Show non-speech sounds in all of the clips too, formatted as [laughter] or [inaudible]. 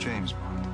James Bond.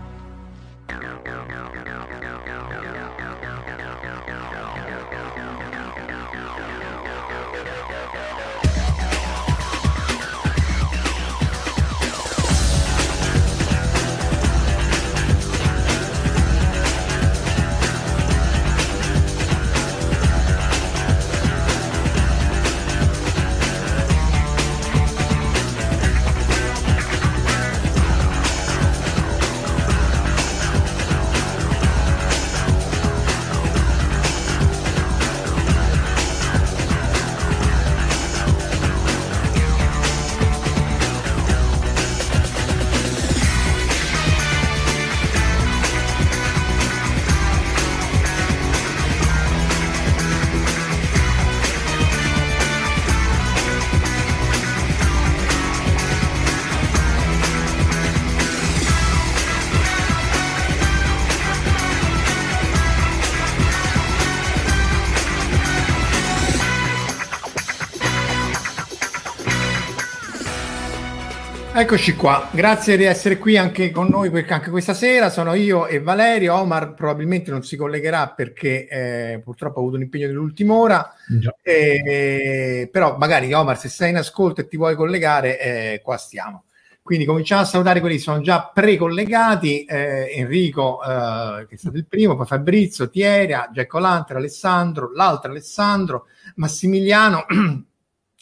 Eccoci qua, grazie di essere qui anche con noi perché anche questa sera sono io e Valerio. Omar probabilmente non si collegherà perché eh, purtroppo ha avuto un impegno dell'ultima ora. Eh, però magari Omar, se sei in ascolto e ti vuoi collegare, eh, qua stiamo. Quindi cominciamo a salutare quelli che sono già precollegati. Eh, Enrico, eh, che è stato il primo, poi Fabrizio, Tieria, Giacomo Lanter, Alessandro, l'altro Alessandro, Massimiliano. [clears throat]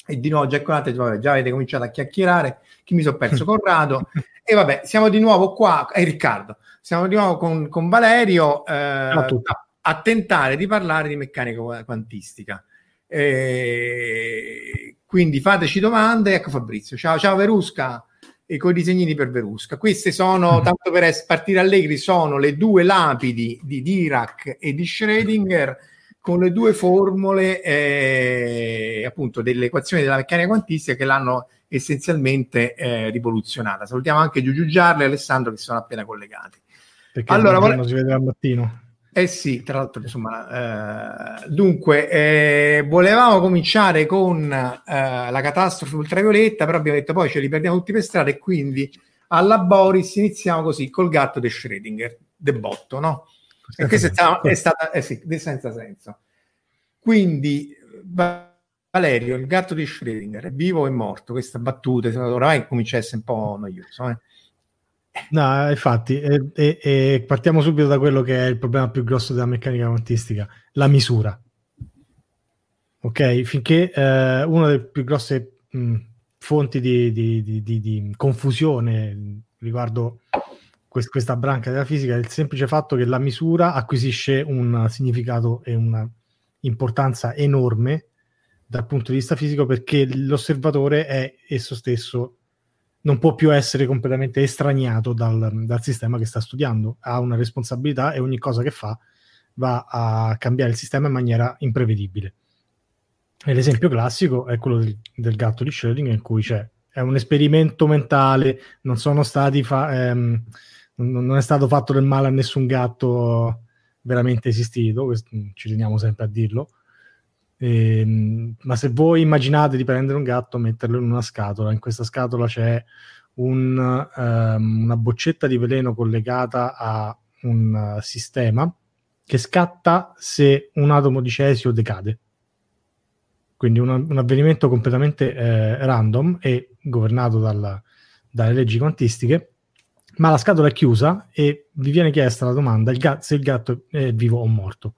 e di nuovo Conate, vabbè, già avete cominciato a chiacchierare, chi mi sono perso [laughs] Corrado. E vabbè siamo di nuovo qua e Riccardo. Siamo di nuovo con, con Valerio eh, a, a, tentare di parlare di meccanica quantistica. E quindi fateci domande ecco Fabrizio. Ciao ciao Verusca e con i disegnini per Verusca. Queste sono [laughs] tanto per partire allegri sono le due lapidi di Dirac e di Schrödinger con le due formule eh, appunto delle equazioni della meccanica quantistica che l'hanno essenzialmente eh, rivoluzionata. Salutiamo anche Giugiu Giarle e Alessandro che sono appena collegati. Perché allora, vole... si vede al mattino. Eh sì, tra l'altro, insomma, eh, dunque, eh, volevamo cominciare con eh, la catastrofe ultravioletta, però abbiamo detto poi ce li perdiamo tutti per strada e quindi alla Boris iniziamo così col gatto di Schrödinger, de botto, no? E questa è stata, è stata eh sì, senza senso. Quindi, Valerio, il gatto di Schrödinger, è vivo o è morto? Questa battuta oramai comincia a essere un po' noioso. Eh? No, infatti, e, e, e partiamo subito da quello che è il problema più grosso della meccanica quantistica, la misura. Ok, finché eh, una delle più grosse mh, fonti di, di, di, di, confusione riguardo quest- questa branca della fisica è il semplice fatto che la misura acquisisce un significato e una importanza enorme dal punto di vista fisico perché l'osservatore è esso stesso non può più essere completamente estraniato dal, dal, sistema che sta studiando, ha una responsabilità e ogni cosa che fa va a cambiare il sistema in maniera imprevedibile. E l'esempio classico è quello del, del gatto di Schrödinger in cui c'è è un esperimento mentale, non sono stati fa- ehm, non è stato fatto del male a nessun gatto veramente esistito, ci teniamo sempre a dirlo. Ehm, ma se voi immaginate di prendere un gatto, metterlo in una scatola, in questa scatola c'è un, um, una boccetta di veleno collegata a un uh, sistema che scatta se un atomo di cesio decade. Quindi un, un avvenimento completamente eh, random e governato dalla, dalle leggi quantistiche, ma la scatola è chiusa e vi viene chiesta la domanda il gatto, se il gatto è vivo o morto.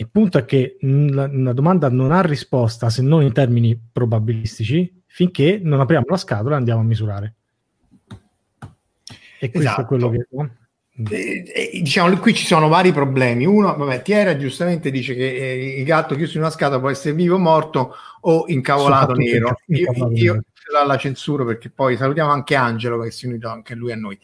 Il punto è che la, la domanda non ha risposta se non in termini probabilistici finché non apriamo la scatola e andiamo a misurare. E questo esatto. è quello che... Eh, diciamo, qui ci sono vari problemi. Uno, vabbè, Tiera giustamente dice che eh, il gatto chiuso in una scatola può essere vivo o morto o incavolato nero. Io, io la, la, censuro perché poi salutiamo anche Angelo che si è unito anche lui a noi.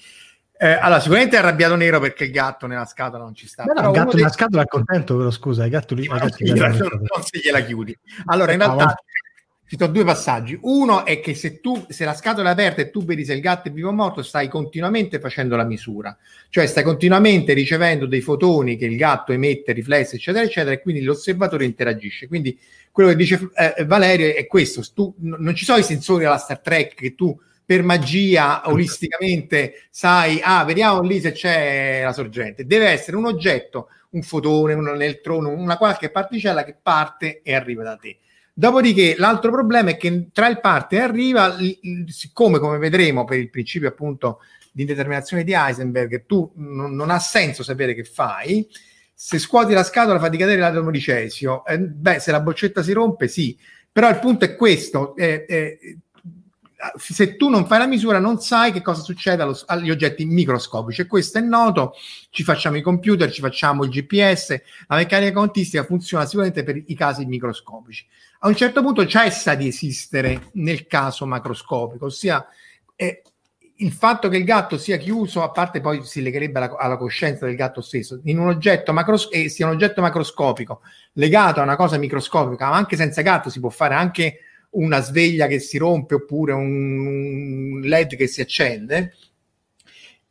Eh, allora, sicuramente è arrabbiato nero perché il gatto nella scatola non ci sta. No, il gatto nella scatola è contento, però scusa, il gatto lì... Non, non se gliela chiudi. Allora, in realtà ci sono due passaggi. Uno è che se tu, se la scatola è aperta e tu vedi se il gatto è vivo o morto, stai continuamente facendo la misura, cioè stai continuamente ricevendo dei fotoni che il gatto emette, riflessi, eccetera, eccetera, e quindi l'osservatore interagisce. Quindi quello che dice eh, Valerio è questo: tu, n- non ci sono i sensori alla Star Trek che tu per magia olisticamente sai, ah, vediamo lì se c'è la sorgente. Deve essere un oggetto, un fotone, un elettrone, una qualche particella che parte e arriva da te. Dopodiché l'altro problema è che tra il parte e arriva, siccome come vedremo per il principio appunto di indeterminazione di Heisenberg, tu non, non ha senso sapere che fai, se scuoti la scatola fa decadere l'atomo di cesio, eh, beh se la boccetta si rompe sì, però il punto è questo, eh, eh, se tu non fai la misura non sai che cosa succede allo, agli oggetti microscopici. E questo è noto, ci facciamo i computer, ci facciamo il GPS, la meccanica quantistica funziona sicuramente per i casi microscopici. A un certo punto cessa di esistere nel caso macroscopico, ossia eh, il fatto che il gatto sia chiuso, a parte poi si legherebbe alla, alla coscienza del gatto stesso, in un oggetto macros- eh, sia un oggetto macroscopico legato a una cosa microscopica, ma anche senza gatto si può fare anche una sveglia che si rompe oppure un LED che si accende.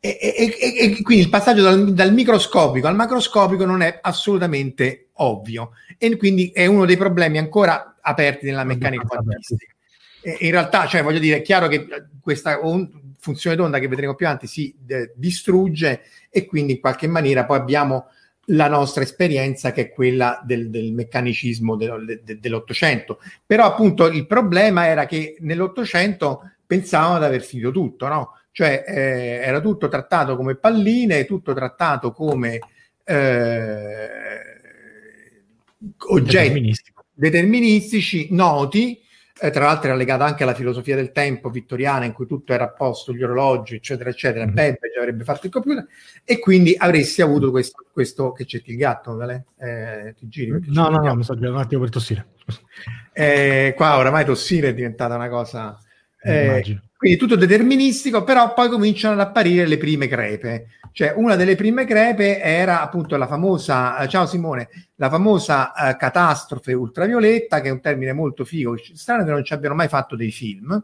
E, e, e, e quindi il passaggio dal, dal microscopico al macroscopico non è assolutamente ovvio e quindi è uno dei problemi ancora aperti nella meccanica quantistica. in realtà, cioè, voglio dire, è chiaro che questa on- funzione d'onda che vedremo più avanti si de- distrugge e quindi in qualche maniera poi abbiamo la nostra esperienza che è quella del, del meccanicismo del, de, dell'Ottocento. Però appunto il problema era che nell'Ottocento pensavano di aver finito tutto, no? Cioè eh, era tutto trattato come palline, tutto trattato come eh, oggetti deterministici noti, eh, tra l'altro era legata anche alla filosofia del tempo vittoriana in cui tutto era a posto, gli orologi, eccetera, eccetera, mm-hmm. Babbage avrebbe fatto il computer e quindi avresti avuto questo, questo che cerchi il gatto, vale? eh, ti giri? No, no, no, mi sto girando un attimo per tossire. Eh, qua oramai tossire è diventata una cosa... Eh, quindi tutto deterministico, però poi cominciano ad apparire le prime crepe. Cioè, una delle prime crepe era appunto la famosa, eh, ciao Simone, la famosa eh, catastrofe ultravioletta, che è un termine molto figo, strano che non ci abbiano mai fatto dei film.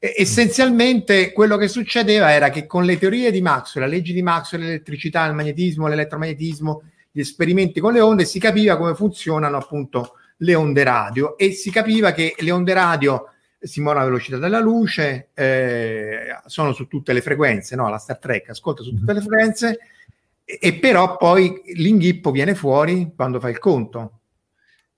E, essenzialmente quello che succedeva era che con le teorie di Maxwell, la legge di Maxwell, l'elettricità, il magnetismo, l'elettromagnetismo, gli esperimenti con le onde, si capiva come funzionano appunto le onde radio e si capiva che le onde radio si muovono alla velocità della luce, eh, sono su tutte le frequenze, no? La Star Trek ascolta su tutte le mhm. frequenze, e, e però poi l'inghippo viene fuori quando fa il conto.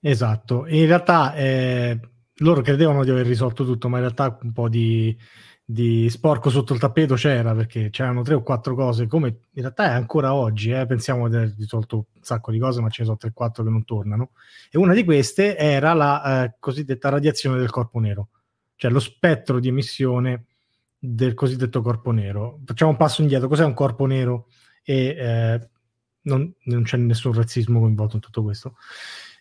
Esatto, in realtà eh, loro credevano di aver risolto tutto, ma in realtà un po' di, di, sporco sotto il tappeto c'era perché c'erano tre o quattro cose, come in realtà è ancora oggi, eh, pensiamo di aver risolto un sacco di cose, ma ce ne sono tre o quattro che non tornano. E una di queste era la eh, cosiddetta radiazione del corpo nero cioè lo spettro di emissione del cosiddetto corpo nero. Facciamo un passo indietro, cos'è un corpo nero? E eh, non, non, c'è nessun razzismo coinvolto in tutto questo.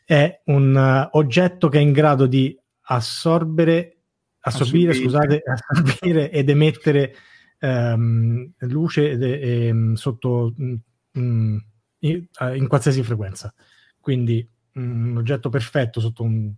È un uh, oggetto che è in grado di assorbere, assorbire, scusate, [laughs] assorbire ed emettere um, luce ed, e, um, sotto um, in, uh, in, qualsiasi frequenza. Quindi un oggetto perfetto sotto un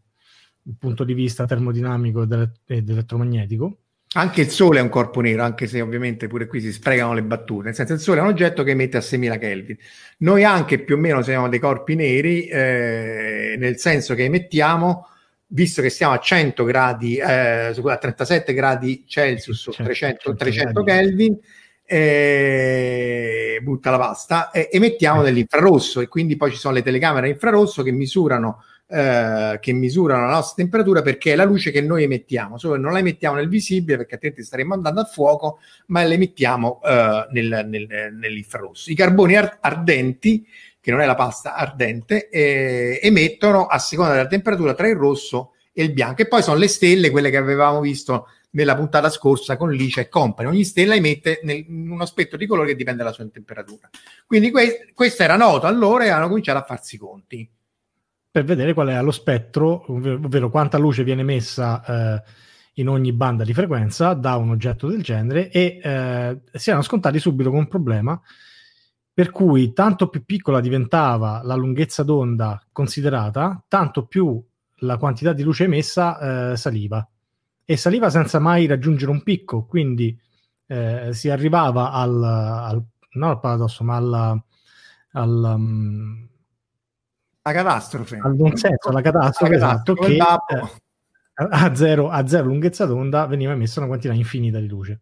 punto di vista termodinamico ed elettromagnetico. Anche il Sole è un corpo nero, anche se ovviamente pure qui si sprecano le battute, nel senso il Sole è un oggetto che emette a 6000 Kelvin. Noi anche più o meno siamo dei corpi neri, eh, nel senso che emettiamo, visto che siamo a 100 gradi, eh, a 37 gradi Celsius o 300, 300 Kelvin, eh, butta la pasta, eh, emettiamo dell'infrarosso e quindi poi ci sono le telecamere infrarosso che misurano eh, che misurano la nostra temperatura perché è la luce che noi emettiamo, solo che non la emettiamo nel visibile perché altrimenti staremmo andando al fuoco, ma la emettiamo eh, nel, nel, nell'infrarosso. I carboni ar- ardenti, che non è la pasta ardente, eh, emettono a seconda della temperatura tra il rosso e il bianco. E poi sono le stelle, quelle che avevamo visto nella puntata scorsa con Licia e Company. Ogni stella emette nel, uno spettro di colore che dipende dalla sua temperatura. Quindi que- questo era noto allora e hanno cominciato a farsi conti per vedere qual è lo spettro, ovvero quanta luce viene messa eh, in ogni banda di frequenza da un oggetto del genere e eh, si erano scontati subito con un problema per cui tanto più piccola diventava la lunghezza d'onda considerata, tanto più la quantità di luce emessa eh, saliva. E saliva senza mai raggiungere un picco, quindi eh, si arrivava al, al, non al paradosso, ma al, al um, la catastrofe. Al buon senso, la catastrofe, la esatto, che eh, a, zero, a zero lunghezza d'onda veniva emessa una quantità infinita di luce.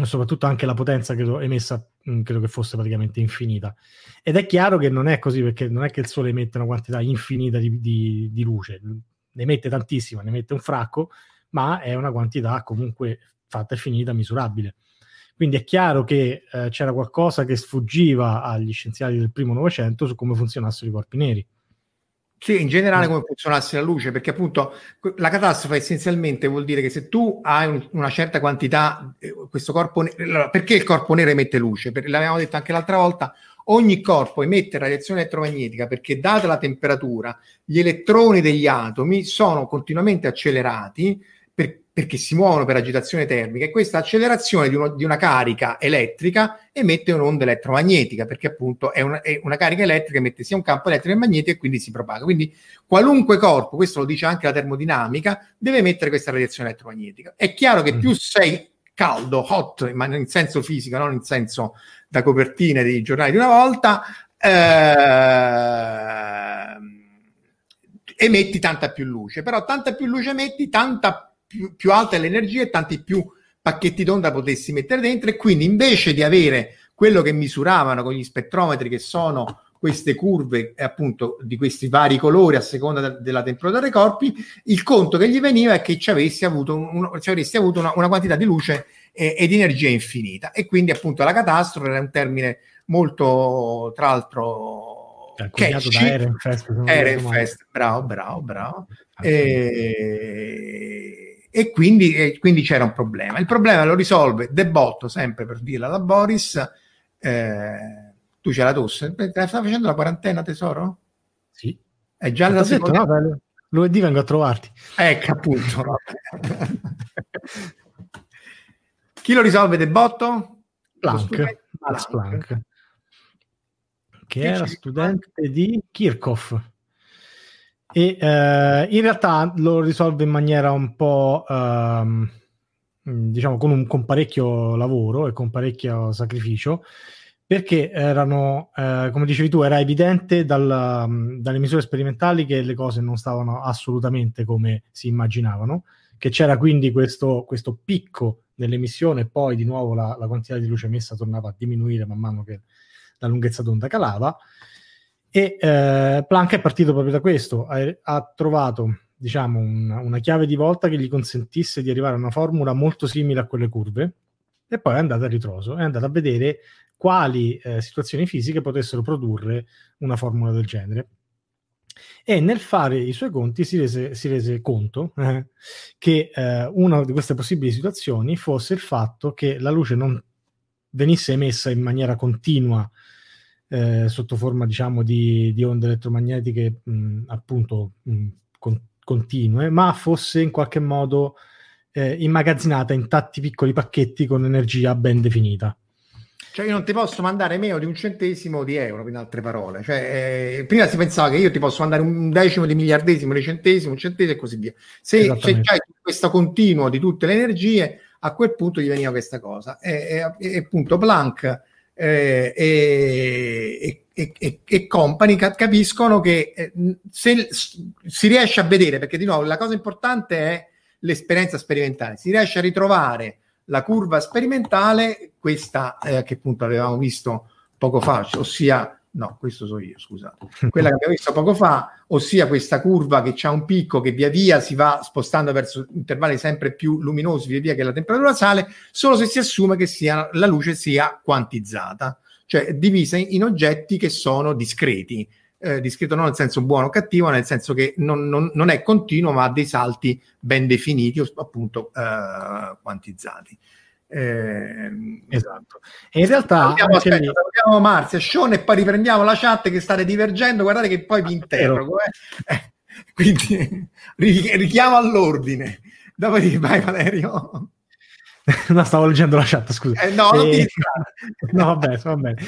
E soprattutto anche la potenza credo emessa mm, credo che fosse praticamente infinita. Ed è chiaro che non è così perché non è che il Sole emette una quantità infinita di, di, di luce, ne emette tantissima, ne emette un fracco, ma è una quantità comunque fatta e finita, misurabile. Quindi è chiaro che eh, c'era qualcosa che sfuggiva agli scienziati del primo Novecento su come funzionassero i corpi neri. Sì, in generale come funzionasse la luce, perché appunto la catastrofe essenzialmente vuol dire che se tu hai un, una certa quantità, eh, questo corpo nero, perché il corpo nero emette luce? Per, l'abbiamo detto anche l'altra volta, ogni corpo emette radiazione elettromagnetica perché data la temperatura, gli elettroni degli atomi sono continuamente accelerati perché si muovono per agitazione termica e questa accelerazione di, uno, di una carica elettrica emette un'onda elettromagnetica perché appunto è una, è una, carica elettrica emette sia un campo elettrico che magnetico e quindi si propaga. Quindi qualunque corpo, questo lo dice anche la termodinamica, deve emettere questa radiazione elettromagnetica. È chiaro che mm. più sei caldo, hot, ma in senso fisico, non in senso da copertine dei giornali di una volta, eh, emetti tanta più luce. Però tanta più luce emetti, tanta più, più alta è l'energia e tanti più pacchetti d'onda potessi mettere dentro e quindi invece di avere quello che misuravano con gli spettrometri che sono queste curve appunto di questi vari colori a seconda de- della temperatura dei corpi, il conto che gli veniva è che ci avessi avuto, un, ci avresti avuto una, una, quantità di luce e, di energia infinita. E quindi appunto la catastrofe era un termine molto tra l'altro catchy, da Ehrenfest, Ehrenfest bravo bravo bravo. E e quindi, e quindi, c'era un problema. Il problema lo risolve Debotto, sempre per dirla da Boris. Eh, tu c'è la tosse? Stai facendo la quarantena, tesoro? Sì. È già la seconda... Detto, no, lunedì vengo a trovarti. Ecco, appunto. [laughs] Chi lo risolve Debotto? Planck. Max Planck. Che era studente di Kirchhoff e eh, in realtà lo risolve in maniera un po' ehm, diciamo con, un, con parecchio lavoro e con parecchio sacrificio perché erano, eh, come dicevi tu, era evidente dal, dalle misure sperimentali che le cose non stavano assolutamente come si immaginavano, che c'era quindi questo, questo picco nell'emissione e poi di nuovo la, la, quantità di luce emessa tornava a diminuire man mano che la lunghezza d'onda calava e eh, Planck è partito proprio da questo, ha, ha trovato diciamo, un, una chiave di volta che gli consentisse di arrivare a una formula molto simile a quelle curve e poi è andato a ritroso, è andato a vedere quali eh, situazioni fisiche potessero produrre una formula del genere. E nel fare i suoi conti si rese, si rese conto eh, che eh, una di queste possibili situazioni fosse il fatto che la luce non venisse emessa in maniera continua eh, sotto forma diciamo di, di onde elettromagnetiche mh, appunto mh, con, continue, ma fosse in qualche modo eh, immagazzinata in tanti piccoli pacchetti con energia ben definita. Cioè io non ti posso mandare meno di un centesimo di euro, in altre parole. Cioè, eh, prima si pensava che io ti posso mandare un decimo di miliardesimo, di centesimo, un centesimo e così via. Se, se c'hai questo continuo di tutte le energie, a quel punto gli veniva questa cosa. E, e, e appunto Planck eh, e, e, e, company capiscono che eh, se si riesce a vedere, perché di nuovo la cosa importante è l'esperienza sperimentale, si riesce a ritrovare la curva sperimentale, questa eh, che appunto avevamo visto poco fa, ossia no, questo so io, scusate, [laughs] quella che abbiamo visto poco fa, ossia questa curva che ha un picco che via via si va spostando verso intervalli sempre più luminosi via via che la temperatura sale, solo se si assume che sia, la luce sia quantizzata, cioè divisa in, in oggetti che sono discreti. Eh, discreto non nel senso buono o cattivo, nel senso che non, non, non è continuo, ma ha dei salti ben definiti, appunto eh, quantizzati. Eh, esatto. E in realtà salutiamo, aspetta, lì... salutiamo Marzia, Sean e poi riprendiamo la chat che state divergendo. Guardate che poi vi interrogo. Eh. Eh, quindi [laughs] richiamo all'ordine. Dopodiché vai Valerio. [laughs] no, stavo leggendo la chat, scusa. Eh, no, e... [laughs] no, vabbè, va bene.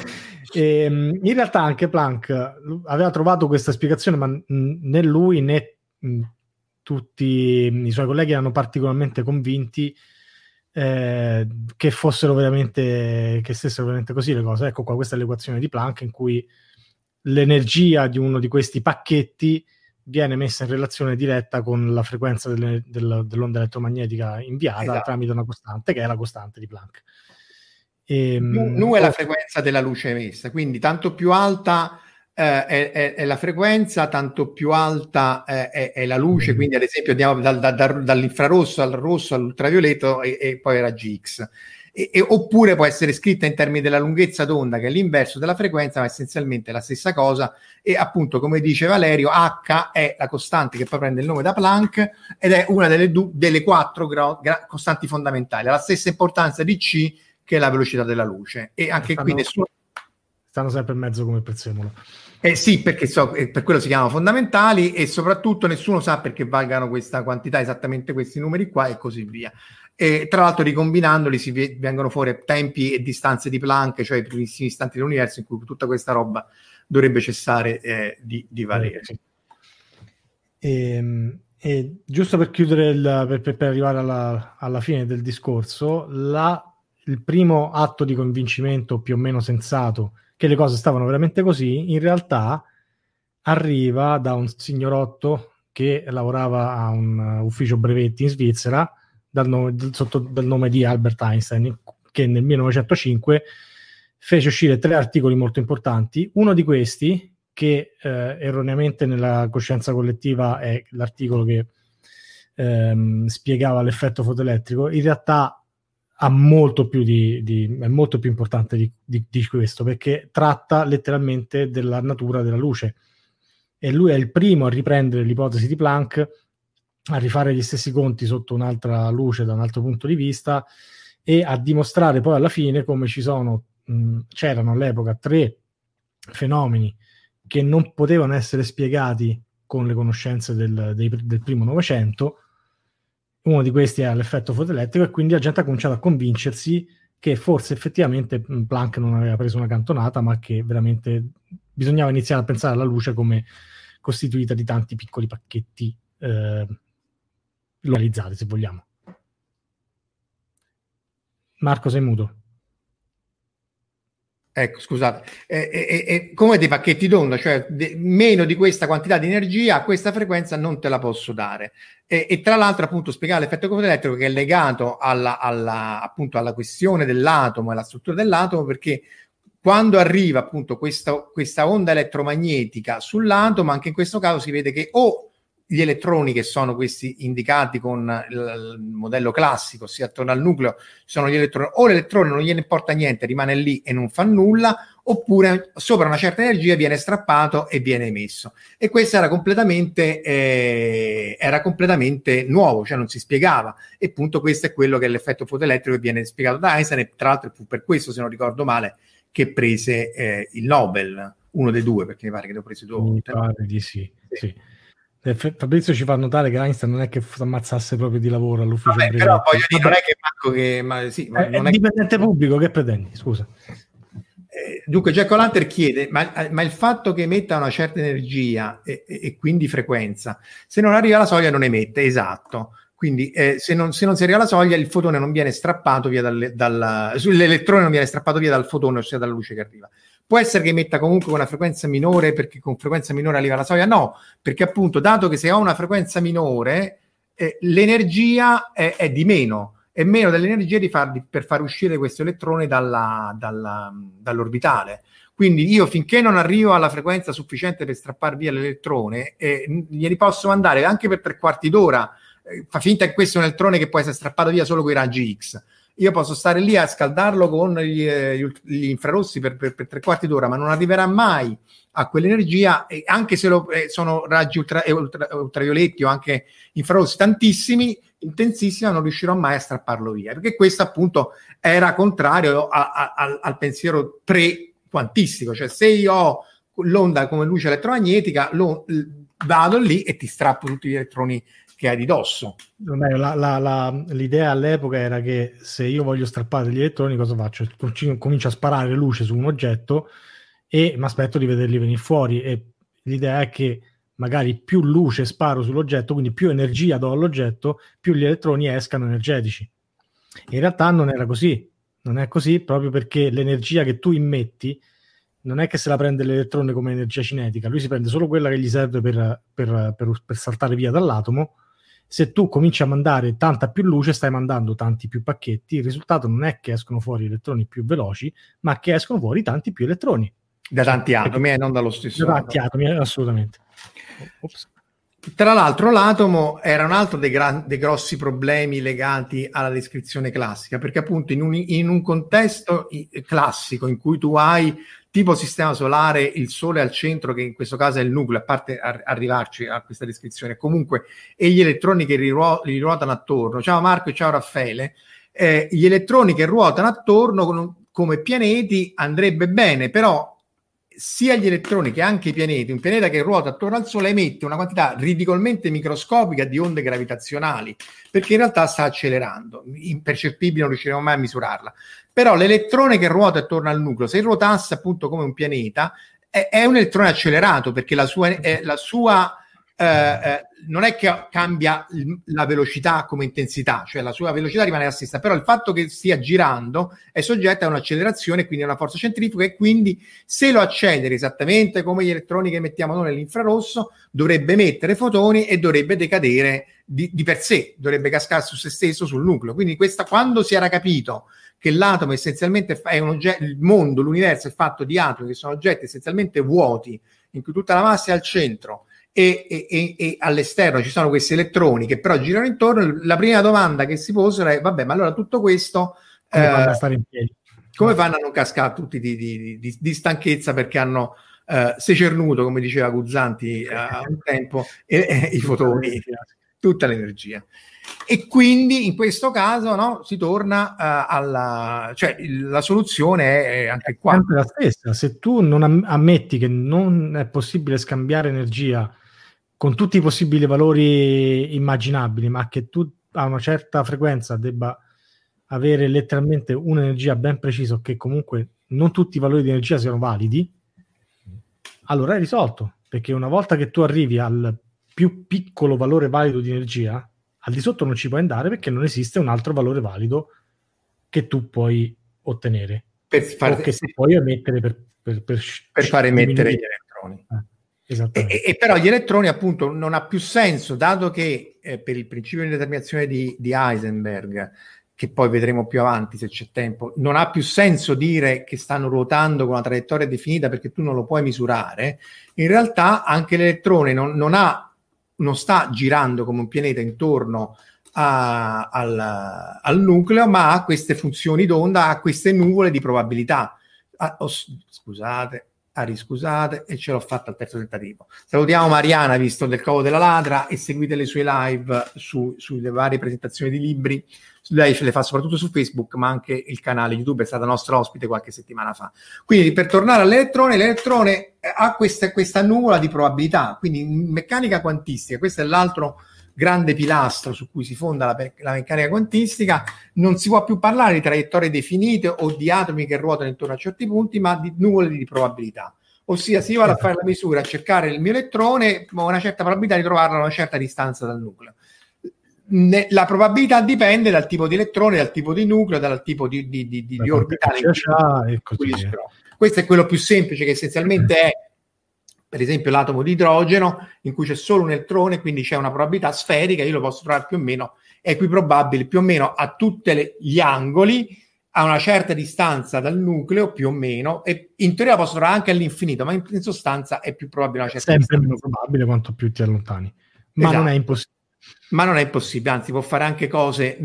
E, ehm, in realtà anche Planck aveva trovato questa spiegazione, ma né lui né tutti i suoi colleghi erano particolarmente convinti eh, che fossero veramente, che stessero veramente così le cose. Ecco qua, questa è l'equazione di Planck in cui l'energia di uno di questi pacchetti viene messa in relazione diretta con la frequenza delle, del, dell'onda elettromagnetica inviata esatto. tramite una costante, che è la costante di Planck. E, ehm, nu è la frequenza della luce emessa, quindi tanto più alta eh, è, è, è, la frequenza, tanto più alta eh, è, è, la luce, mm. quindi ad esempio andiamo dal, da, da, dall'infrarosso al rosso all'ultravioletto e, e poi raggi X. E, e, oppure può essere scritta in termini della lunghezza d'onda, che è l'inverso della frequenza, ma essenzialmente la stessa cosa. E appunto, come dice Valerio, H è la costante che poi prende il nome da Planck ed è una delle, du- delle quattro gra- gra- costanti fondamentali, ha la stessa importanza di C che è la velocità della luce. E anche qui nessuno. Stanno sempre in mezzo come prezzemolo. Eh sì, perché so, eh, per quello si chiamano fondamentali e soprattutto nessuno sa perché valgano questa quantità, esattamente questi numeri qua e così via. E tra l'altro ricombinandoli si vengono fuori tempi e distanze di Planck, cioè i primissimi istanti dell'universo in cui tutta questa roba dovrebbe cessare eh, di, di, valere. E, ehm, e, giusto per chiudere, il, per, per, per arrivare alla, alla, fine del discorso, la, il primo atto di convincimento più o meno sensato che le cose stavano veramente così, in realtà arriva da un signorotto che lavorava a un ufficio brevetti in Svizzera dal nome, sotto del nome di Albert Einstein, che nel 1905 fece uscire tre articoli molto importanti. Uno di questi, che eh, erroneamente nella coscienza collettiva è l'articolo che ehm, spiegava l'effetto fotoelettrico, in realtà ha molto più di, di, è molto più importante di, di, di, questo perché tratta letteralmente della natura della luce. E lui è il primo a riprendere l'ipotesi di Planck a rifare gli stessi conti sotto un'altra luce da un altro punto di vista e a dimostrare poi alla fine come ci sono mh, c'erano all'epoca tre fenomeni che non potevano essere spiegati con le conoscenze del, dei, del primo Novecento uno di questi è l'effetto fotoelettrico e quindi la gente ha cominciato a convincersi che forse effettivamente Planck non aveva preso una cantonata, ma che veramente bisognava iniziare a pensare alla luce come costituita di tanti piccoli pacchetti eh, localizzati, se vogliamo. Marco, sei muto. Ecco, scusate, eh, eh, eh, come dei pacchetti d'onda, cioè de- meno di questa quantità di energia a questa frequenza non te la posso dare. E, e tra l'altro, appunto, spiegare l'effetto elettrico che è legato alla, alla, appunto, alla questione dell'atomo e alla struttura dell'atomo, perché quando arriva appunto questa, questa onda elettromagnetica sull'atomo, anche in questo caso si vede che o gli elettroni che sono questi indicati con il, modello classico, ossia attorno al nucleo, sono gli elettroni, o l'elettrone non gliene importa niente, rimane lì e non fa nulla, oppure sopra una certa energia viene strappato e viene emesso. E questo era completamente, eh, era completamente nuovo, cioè non si spiegava. E appunto questo è quello che è l'effetto fotoelettrico che viene spiegato da Einstein e tra l'altro fu per questo, se non ricordo male, che prese eh, il Nobel, uno dei due, perché mi pare che ne ho preso due volte. Mi pare di sì, sì. sì. Eh, Fabrizio ci fa notare che Einstein non è che ammazzasse proprio di lavoro all'ufficio Vabbè, però voglio dire, non è che Marco che ma, sì, ma è, non è dipendente che... pubblico che pretendi? Scusa. Eh, dunque Jack O'Lantern chiede ma, ma, il fatto che emetta una certa energia e, e, e, quindi frequenza se non arriva alla soglia non emette esatto. Quindi eh, se, non, se, non, si arriva alla soglia il fotone non viene strappato via dal, dal, l'elettrone non viene strappato via dal fotone ossia dalla luce che arriva Può essere che emetta comunque una frequenza minore perché con frequenza minore arriva alla soglia? No, perché appunto, dato che se ho una frequenza minore, eh, l'energia è, è, di meno, è meno dell'energia di far, di, per far uscire questo elettrone dalla, dalla, dall'orbitale. Quindi io finché non arrivo alla frequenza sufficiente per strappare via l'elettrone, eh, glieli posso mandare anche per tre quarti d'ora. Eh, fa finta che questo è un elettrone che può essere strappato via solo con i raggi X io posso stare lì a scaldarlo con gli, eh, gli infrarossi per, per, per, tre quarti d'ora, ma non arriverà mai a quell'energia, anche se lo, eh, sono raggi ultra, eh, ultra, ultravioletti o anche infrarossi tantissimi, intensissima, non riuscirò mai a strapparlo via, perché questo appunto era contrario a, a, a, al pensiero pre-quantistico, cioè se io ho l'onda come luce elettromagnetica, lo, vado lì e ti strappo tutti gli elettroni che hai di dosso. La, la, la, l'idea all'epoca era che se io voglio strappare gli elettroni, cosa faccio? Comincio a sparare luce su un oggetto e mi aspetto di vederli venire fuori. E l'idea è che magari più luce sparo sull'oggetto, quindi più energia do all'oggetto, più gli elettroni escano energetici. In realtà non era così, non è così proprio perché l'energia che tu immetti non è che se la prende l'elettrone come energia cinetica, lui si prende solo quella che gli serve per, per, per, per saltare via dall'atomo se tu cominci a mandare tanta più luce, stai mandando tanti più pacchetti, il risultato non è che escono fuori elettroni più veloci, ma che escono fuori tanti più elettroni. Da tanti atomi e non dallo stesso. Da tanti atomi, assolutamente. Ops. Tra l'altro l'atomo era un altro dei, gran, dei, grossi problemi legati alla descrizione classica, perché appunto in un, in un contesto classico in cui tu hai tipo sistema solare, il Sole al centro, che in questo caso è il nucleo, a parte ar- arrivarci a questa descrizione, comunque, e gli elettroni che riruo- ruotano attorno. Ciao Marco e ciao Raffaele. Eh, gli elettroni che ruotano attorno con, come pianeti andrebbe bene, però sia gli elettroni che anche i pianeti, un pianeta che ruota attorno al Sole emette una quantità ridicolmente microscopica di onde gravitazionali, perché in realtà sta accelerando, impercettibile, non riusciremo mai a misurarla. Però l'elettrone che ruota attorno al nucleo, se ruotasse appunto come un pianeta, è, è un elettrone accelerato, perché la sua, la sua eh, eh, non è che cambia la velocità come intensità, cioè la sua velocità rimane la stessa, però il fatto che stia girando è soggetta a un'accelerazione, quindi a una forza centrifuga e quindi se lo acceleri esattamente come gli elettroni che mettiamo noi nell'infrarosso, dovrebbe emettere fotoni e dovrebbe decadere di, di per sé, dovrebbe cascare su se stesso, sul nucleo. Quindi questa, quando si era capito che l'atomo essenzialmente è un oggetto, il mondo, l'universo è fatto di atomi che sono oggetti essenzialmente vuoti, in cui tutta la massa è al centro e, e, e, all'esterno ci sono questi elettroni che però girano intorno, la prima domanda che si posano è, vabbè, ma allora tutto questo... Come eh, fanno a stare in piedi? Come fanno a non cascare tutti di, di, di, di stanchezza perché hanno eh, secernuto, come diceva Guzzanti eh, a un tempo, e, i fotoni, tutta l'energia. E quindi in questo caso no, si torna uh, alla... cioè la soluzione è anche qua. È sempre la stessa, se tu non ammetti che non è possibile scambiare energia con tutti i possibili valori immaginabili, ma che tu a una certa frequenza debba avere letteralmente un'energia ben precisa, che comunque non tutti i valori di energia siano validi, allora è risolto, perché una volta che tu arrivi al più piccolo valore valido di energia, al di sotto non ci puoi andare perché non esiste un altro valore valido che tu puoi ottenere per far... o che si puoi emettere per, per, per, per far emettere gli elettroni. Eh. E, e, però gli elettroni appunto non ha più senso, dato che eh, per il principio di determinazione di, di, Heisenberg, che poi vedremo più avanti se c'è tempo, non ha più senso dire che stanno ruotando con una traiettoria definita perché tu non lo puoi misurare, in realtà anche l'elettrone non, non, ha, non sta girando come un pianeta intorno a, al, al, nucleo, ma ha queste funzioni d'onda, ha queste nuvole di probabilità. Ah, oh, scusate, Ari, scusate, e ce l'ho fatta al terzo tentativo. Salutiamo Mariana, visto del Covo della Ladra, e seguite le sue live su, sulle varie presentazioni di libri lei ce le fa soprattutto su Facebook, ma anche il canale YouTube è stata nostra ospite qualche settimana fa. Quindi per tornare all'elettrone, l'elettrone eh, ha questa, questa nuvola di probabilità, quindi in meccanica quantistica, questo è l'altro grande pilastro su cui si fonda la, la, meccanica quantistica, non si può più parlare di traiettorie definite o di atomi che ruotano intorno a certi punti, ma di nuvole di probabilità. Ossia, se io vado a fare la misura, a cercare il mio elettrone, ho una certa probabilità di trovarlo a una certa distanza dal nucleo. Ne, la probabilità dipende dal tipo di elettrone, dal tipo di nucleo, dal tipo di, di, di, di orbitale. Questo è quello più semplice che essenzialmente è per esempio l'atomo di idrogeno in cui c'è solo un elettrone, quindi c'è una probabilità sferica, io lo posso trovare più o meno equiprobabile, più o meno a tutti gli angoli, a una certa distanza dal nucleo, più o meno, e in teoria posso trovare anche all'infinito, ma in, in sostanza è più probabile una certa Sempre distanza. meno probabile quanto più ti allontani, ma esatto. non è impossibile. Ma non è possibile, anzi può fare anche cose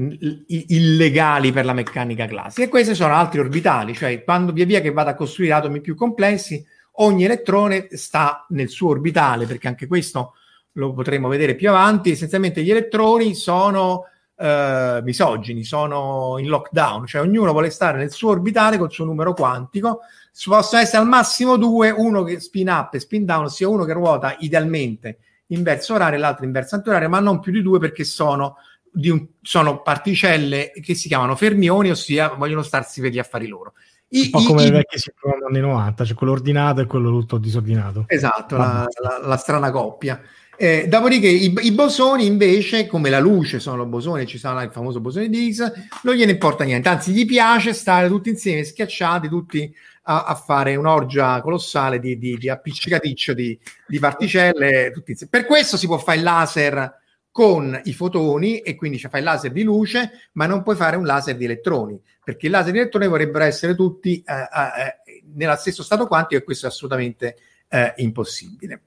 illegali per la meccanica classica. E questi sono altri orbitali, cioè quando via via che vado a costruire atomi più complessi, ogni elettrone sta nel suo orbitale, perché anche questo lo potremo vedere più avanti. Essenzialmente gli elettroni sono eh, misogini, sono in lockdown, cioè ognuno vuole stare nel suo orbitale col suo numero quantico. Possono essere al massimo due, uno che spin up e spin down, ossia uno che ruota idealmente in verso orario e l'altro in verso antiorario, ma non più di due perché sono, un, sono particelle che si chiamano fermioni, ossia vogliono starsi per gli affari loro. I, un po' come i, i vecchi sitcom anni 90, cioè quello ordinato e quello tutto disordinato. Esatto, la, la, la, strana coppia. Eh, dopodiché i, i, bosoni invece, come la luce sono bosoni, ci sarà il famoso bosone di Higgs, non gliene importa niente, anzi gli piace stare tutti insieme, schiacciati, tutti a, a fare un'orgia colossale di, di, di appiccicaticcio di, di particelle. Per questo si può fare il laser con i fotoni e quindi cioè, fai il laser di luce, ma non puoi fare un laser di elettroni, perché i laser di elettroni vorrebbero essere tutti eh, eh, nello stesso stato quantico e questo è assolutamente eh, impossibile.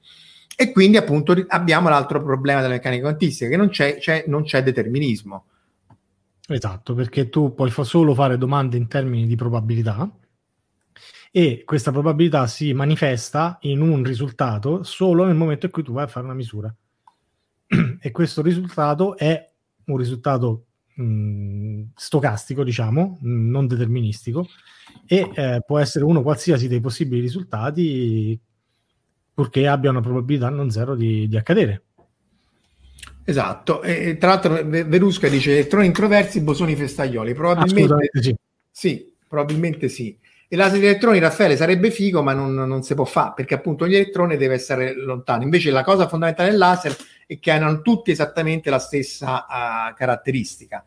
E quindi appunto abbiamo l'altro problema della meccanica quantistica, che non c'è, c'è, non c'è determinismo. Esatto, perché tu puoi solo fare domande in termini di probabilità e questa probabilità si manifesta in un risultato solo nel momento in cui tu vai a fare una misura. [clears throat] e questo risultato è un risultato mh, stocastico, diciamo, non deterministico, e eh, può essere uno qualsiasi dei possibili risultati purché abbia una probabilità non zero di, di accadere. Esatto, e, tra l'altro Verusca dice elettroni introversi, bosoni festaglioli, probabilmente sì. sì, probabilmente sì. E laser di elettroni, Raffaele, sarebbe figo, ma non, non si può fare perché appunto ogni elettrone deve essere lontano. Invece la cosa fondamentale del laser è che hanno tutti esattamente la stessa uh, caratteristica.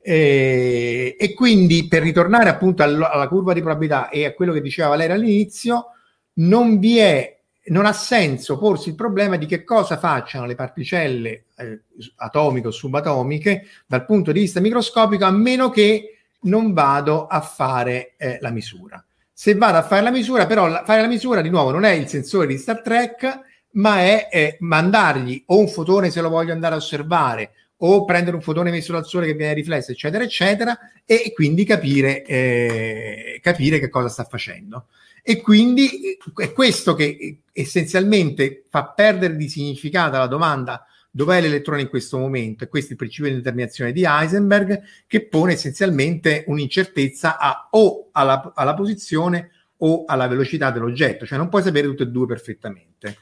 E, e, quindi per ritornare appunto all- alla curva di probabilità e a quello che diceva Valeria all'inizio, non vi è, non ha senso porsi il problema di che cosa facciano le particelle eh, atomiche o subatomiche dal punto di vista microscopico, a meno che non vado a fare eh, la misura. Se vado a fare la misura, però la, fare la misura di nuovo non è il sensore di Star Trek, ma è, è mandargli o un fotone se lo voglio andare a osservare o prendere un fotone messo dal sole che viene riflesso, eccetera, eccetera, e quindi capire, eh, capire che cosa sta facendo. E quindi eh, è questo che eh, essenzialmente fa perdere di significato la domanda dov'è l'elettrone in questo momento? E questo è il principio di determinazione di Heisenberg che pone essenzialmente un'incertezza a, o alla, alla posizione o alla velocità dell'oggetto, cioè non puoi sapere tutte e due perfettamente.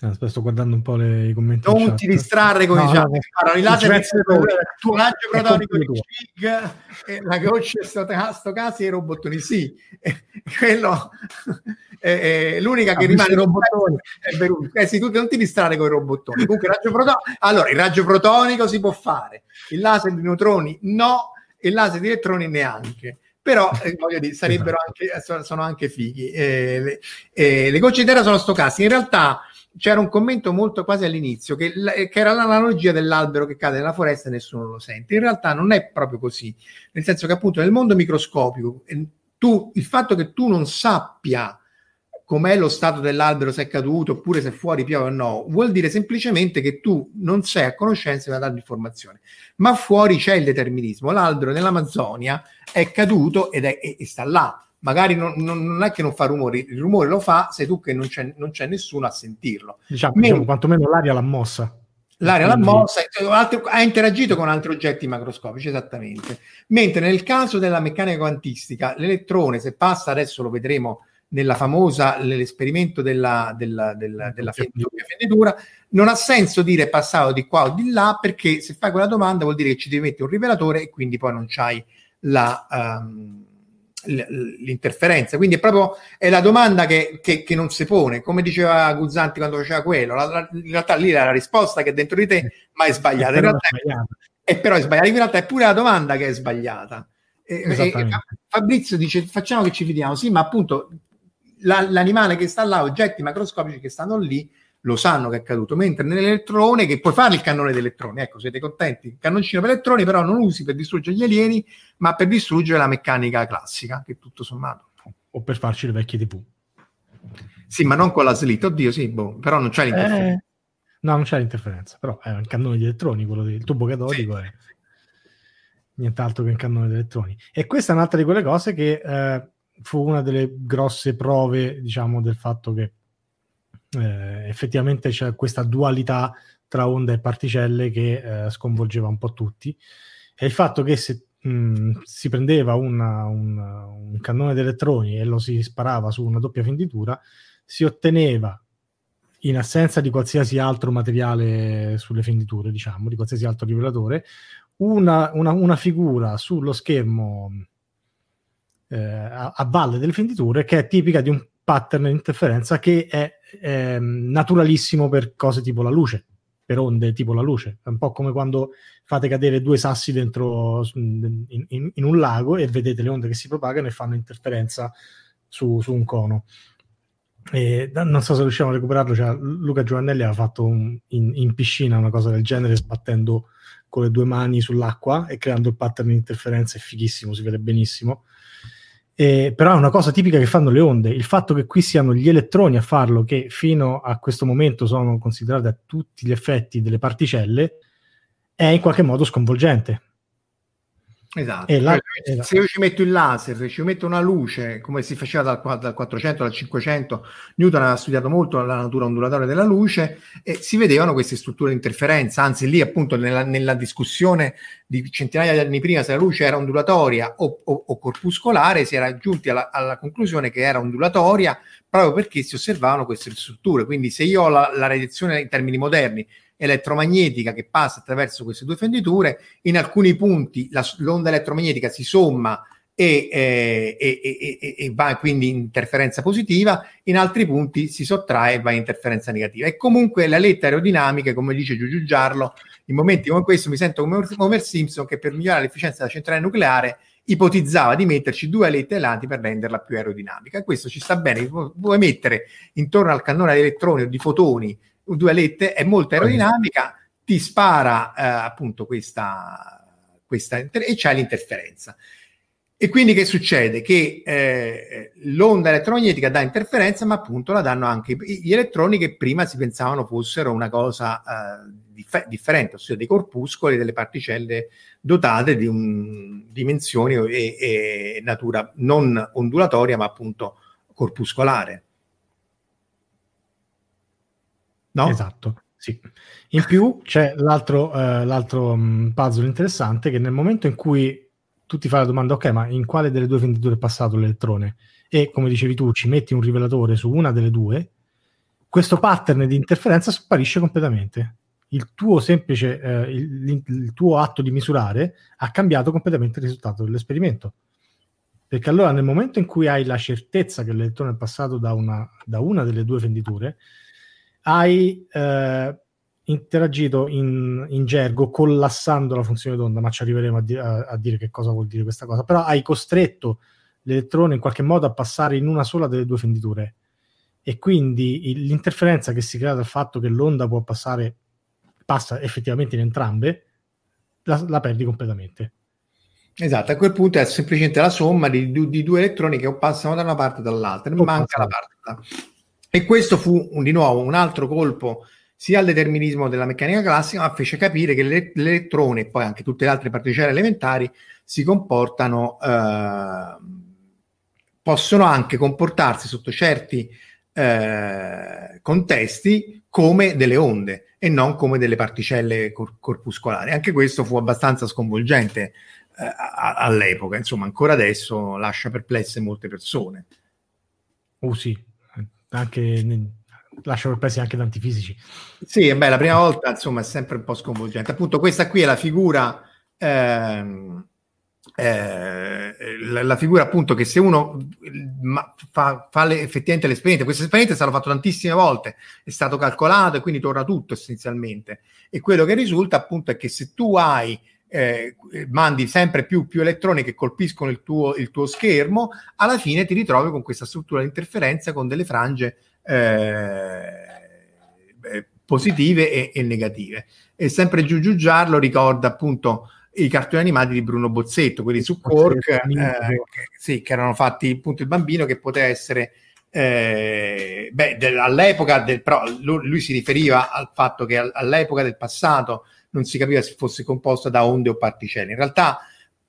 Aspetta, sto guardando un po' le, i commenti. Non ti distrarre con no, i chat. No, i laser di tuo raggio protonico di Cig e la goccia stocastica e i robottoni. Sì, quello [laughs] è, è l'unica che rimane robottoni è Beruti. Eh sì, tu non ti distrarre con i robottoni. Comunque, il raggio protonico. Allora, il raggio protonico si può fare, il laser di neutroni no, e il laser di elettroni neanche però eh, voglio dire, sarebbero esatto. anche, sono anche fighi. Eh, le, eh, le gocce di terra sono stocastiche. In realtà c'era un commento molto quasi all'inizio che, che, era l'analogia dell'albero che cade nella foresta e nessuno lo sente. In realtà non è proprio così, nel senso che appunto nel mondo microscopico eh, tu, il fatto che tu non sappia com'è lo stato dell'albero, se è caduto oppure se fuori piove o no, vuol dire semplicemente che tu non sei a conoscenza di una data informazione. Ma fuori c'è il determinismo. L'albero nell'Amazzonia è caduto ed è, e, e sta là magari non, non, non, è che non fa rumore, il rumore lo fa, sei tu che non c'è, non c'è nessuno a sentirlo. Diciamo, diciamo quantomeno l'aria l'ha mossa. L'aria l'ha mossa, ha interagito con altri oggetti macroscopici, esattamente. Mentre nel caso della meccanica quantistica, l'elettrone, se passa, adesso lo vedremo nella famosa, l'esperimento della, della, della, della fenditura, non ha senso dire passato di qua o di là, perché se fai quella domanda vuol dire che ci devi mettere un rivelatore e quindi poi non c'hai la... Um, l'interferenza. Quindi è proprio è la domanda che, che, che, non si pone, come diceva Guzzanti quando faceva quello. La, la, in realtà lì era la risposta che è dentro di te, ma è sbagliata. In realtà è, è, però è sbagliata. In realtà è pure la domanda che è sbagliata. E, e, Fabrizio dice: Facciamo che ci vediamo. Sì, ma appunto la, l'animale che sta là, oggetti macroscopici che stanno lì, lo sanno che è accaduto, mentre nell'elettrone, che puoi fare il cannone di elettroni, ecco, siete contenti? Cannoncino per elettroni però non usi per distruggere gli alieni, ma per distruggere la meccanica classica, che tutto sommato. O per farci le vecchie TV. Sì, ma non con la slit, oddio sì, boh, però non c'è l'interferenza. Eh, no, non c'è l'interferenza, però è un cannone di elettroni, quello del tubo catodico sì, è nient'altro che un cannone di elettroni. E questa è un'altra di quelle cose che eh, fu una delle grosse prove, diciamo, del fatto che eh, effettivamente c'è questa dualità tra onde e particelle che eh, sconvolgeva un po' tutti. E il fatto che se mh, si prendeva una, una, un cannone di elettroni e lo si sparava su una doppia fenditura si otteneva in assenza di qualsiasi altro materiale sulle fenditure, diciamo, di qualsiasi altro rivelatore, una, una, una figura sullo schermo eh, a, a, valle delle fenditure che è tipica di un pattern di interferenza che è eh, naturalissimo per cose tipo la luce, per onde tipo la luce. È un po' come quando fate cadere due sassi dentro in, in, in un lago e vedete le onde che si propagano e fanno interferenza su, su un cono. E, non so se riusciamo a recuperarlo. Cioè, Luca Giovannelli ha fatto un, in, in, piscina una cosa del genere, sbattendo con le due mani sull'acqua e creando il pattern di interferenza. È fighissimo, si vede benissimo. Eh, però è una cosa tipica che fanno le onde. Il fatto che qui siano gli elettroni a farlo, che fino a questo momento sono considerati a tutti gli effetti delle particelle, è in qualche modo sconvolgente. Esatto. La, cioè. Se io ci metto il laser, se ci metto una luce, come si faceva dal, dal 400 al 500, Newton ha studiato molto la natura ondulatoria della luce e si vedevano queste strutture di interferenza, anzi lì appunto nella, nella discussione di centinaia di anni prima se la luce era ondulatoria o, o, o corpuscolare, si era giunti alla, alla, conclusione che era ondulatoria proprio perché si osservavano queste strutture. Quindi se io ho la, la radiazione in termini moderni, elettromagnetica che passa attraverso queste due fenditure, in alcuni punti la, l'onda elettromagnetica si somma e, eh, e, e, e, va quindi in interferenza positiva, in altri punti si sottrae e va in interferenza negativa. E comunque la letta aerodinamica, come dice Giugiu Giarlo, in momenti come questo mi sento come Homer Simpson che per migliorare l'efficienza della centrale nucleare ipotizzava di metterci due alette ailanti per renderla più aerodinamica. Questo ci sta bene, vuoi mettere intorno al cannone di elettroni o di fotoni due alette, è molto aerodinamica, ti spara eh, appunto questa, questa e c'è l'interferenza. E quindi che succede? Che eh, l'onda elettromagnetica dà interferenza, ma appunto la danno anche gli elettroni che prima si pensavano fossero una cosa eh, dif- differente, ossia dei corpuscoli, delle particelle dotate di un, dimensioni e, e natura non ondulatoria, ma appunto corpuscolare. No? Esatto. Sì. In più c'è l'altro, uh, l'altro um, puzzle interessante che nel momento in cui tu ti fai la domanda, ok, ma in quale delle due venditure è passato l'elettrone? E come dicevi tu, ci metti un rivelatore su una delle due, questo pattern di interferenza sparisce completamente. Il tuo semplice, eh, il, il, tuo atto di misurare ha cambiato completamente il risultato dell'esperimento. Perché allora nel momento in cui hai la certezza che l'elettrone è passato da una, da una delle due venditure, hai eh, interagito in, in, gergo collassando la funzione d'onda, ma ci arriveremo a, di- a, a, dire che cosa vuol dire questa cosa, però hai costretto l'elettrone in qualche modo a passare in una sola delle due fenditure e quindi il, l'interferenza che si crea dal fatto che l'onda può passare, passa effettivamente in entrambe, la, la perdi completamente. Esatto, a quel punto è semplicemente la somma di, di, di due elettroni che passano da una parte e dall'altra, non manca la parte. E questo fu un, di nuovo un altro colpo sia al determinismo della meccanica classica, ma fece capire che l'elettrone e poi anche tutte le altre particelle elementari si comportano, eh, possono anche comportarsi sotto certi eh, contesti come delle onde e non come delle particelle cor- corpuscolari. Anche questo fu abbastanza sconvolgente eh, a- all'epoca, insomma, ancora adesso lascia perplesse molte persone. Oh sì, anche lascia perplessi anche tanti fisici. Sì, beh, la prima volta insomma è sempre un po' sconvolgente. Appunto, questa qui è la figura. Ehm, eh, la, la, figura appunto che se uno fa, fa le, effettivamente l'esperienza, questo esperienza è stato fatto tantissime volte, è stato calcolato e quindi torna tutto essenzialmente. E quello che risulta appunto è che se tu hai eh, mandi sempre più, più, elettroni che colpiscono il tuo, il tuo, schermo, alla fine ti ritrovi con questa struttura di interferenza con delle frange eh, positive e, e, negative. E sempre Giù Giugiarlo ricorda appunto i cartoni animati di Bruno Bozzetto, quelli su Quark, eh, che, sì, che erano fatti appunto il bambino che poteva essere eh, beh, all'epoca del, però lui, lui, si riferiva al fatto che all'epoca del passato non si capiva se fosse composta da onde o particelle. In realtà,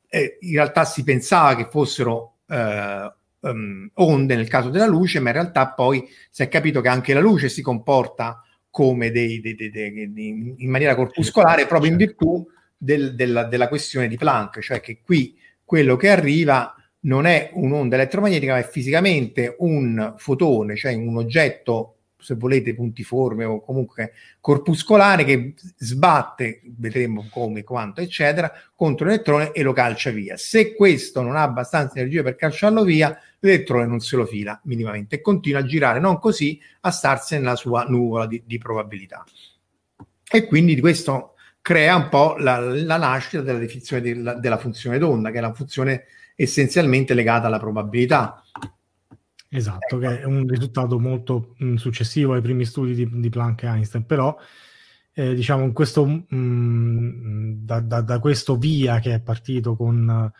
eh, in realtà si pensava che fossero eh, um, onde nel caso della luce, ma in realtà poi si è capito che anche la luce si comporta come dei, dei, dei, dei in maniera corpuscolare proprio in virtù del, della, della questione di Planck, cioè che qui quello che arriva non è un'onda elettromagnetica, ma è fisicamente un fotone, cioè un oggetto se volete puntiforme o comunque corpuscolare che sbatte, vedremo come, quanto, eccetera, contro l'elettrone e lo calcia via. Se questo non ha abbastanza energia per calciarlo via, l'elettrone non se lo fila minimamente e continua a girare, non così, a starsene nella sua nuvola di, di probabilità. E quindi questo crea un po' la, la nascita della definizione della, della funzione d'onda, che è la funzione essenzialmente legata alla probabilità Esatto, ecco. che è un risultato molto mh, successivo ai primi studi di, di Planck e Einstein, però eh, diciamo questo, mh, da, da, da, questo via che è partito con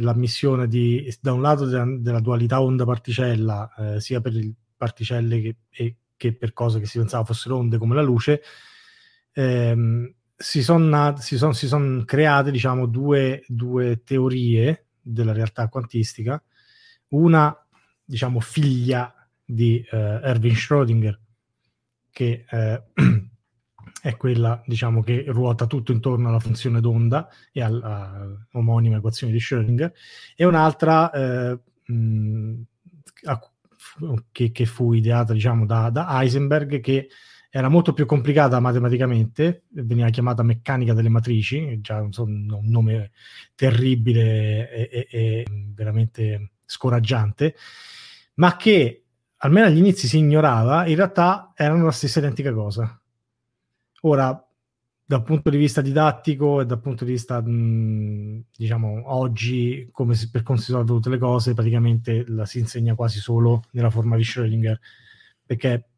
l'ammissione di, da un lato della, della dualità onda-particella, eh, sia per le particelle che, e, che, per cose che si pensava fossero onde come la luce, ehm, si sono son, son create diciamo, due, due teorie della realtà quantistica, una diciamo, figlia di uh, Erwin Schrödinger, che uh, [clears throat] è quella diciamo, che ruota tutto intorno alla funzione d'onda e all'omonima equazione di Schrödinger, e un'altra uh, mh, che, che, fu ideata diciamo, da, da Heisenberg, che era molto più complicata matematicamente, veniva chiamata meccanica delle matrici, già un, un nome terribile e, e, e veramente scoraggiante, ma che almeno agli inizi si ignorava, in realtà erano la stessa identica cosa. Ora, dal punto di vista didattico e dal punto di vista, mh, diciamo, oggi, come si, per come si sono evolute le cose, praticamente la si insegna quasi solo nella forma di Schrödinger, perché,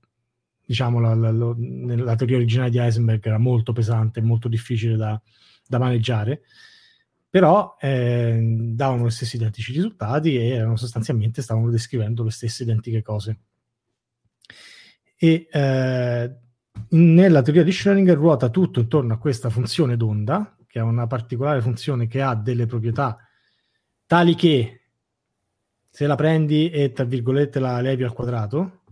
diciamo, la, la, la, la teoria originale di Heisenberg era molto pesante, molto difficile da, da maneggiare, però eh, davano gli stessi identici risultati e erano sostanzialmente stavano descrivendo le stesse identiche cose. E eh, nella teoria di Schrödinger ruota tutto intorno a questa funzione d'onda, che è una particolare funzione che ha delle proprietà tali che se la prendi e tra virgolette la levi al quadrato,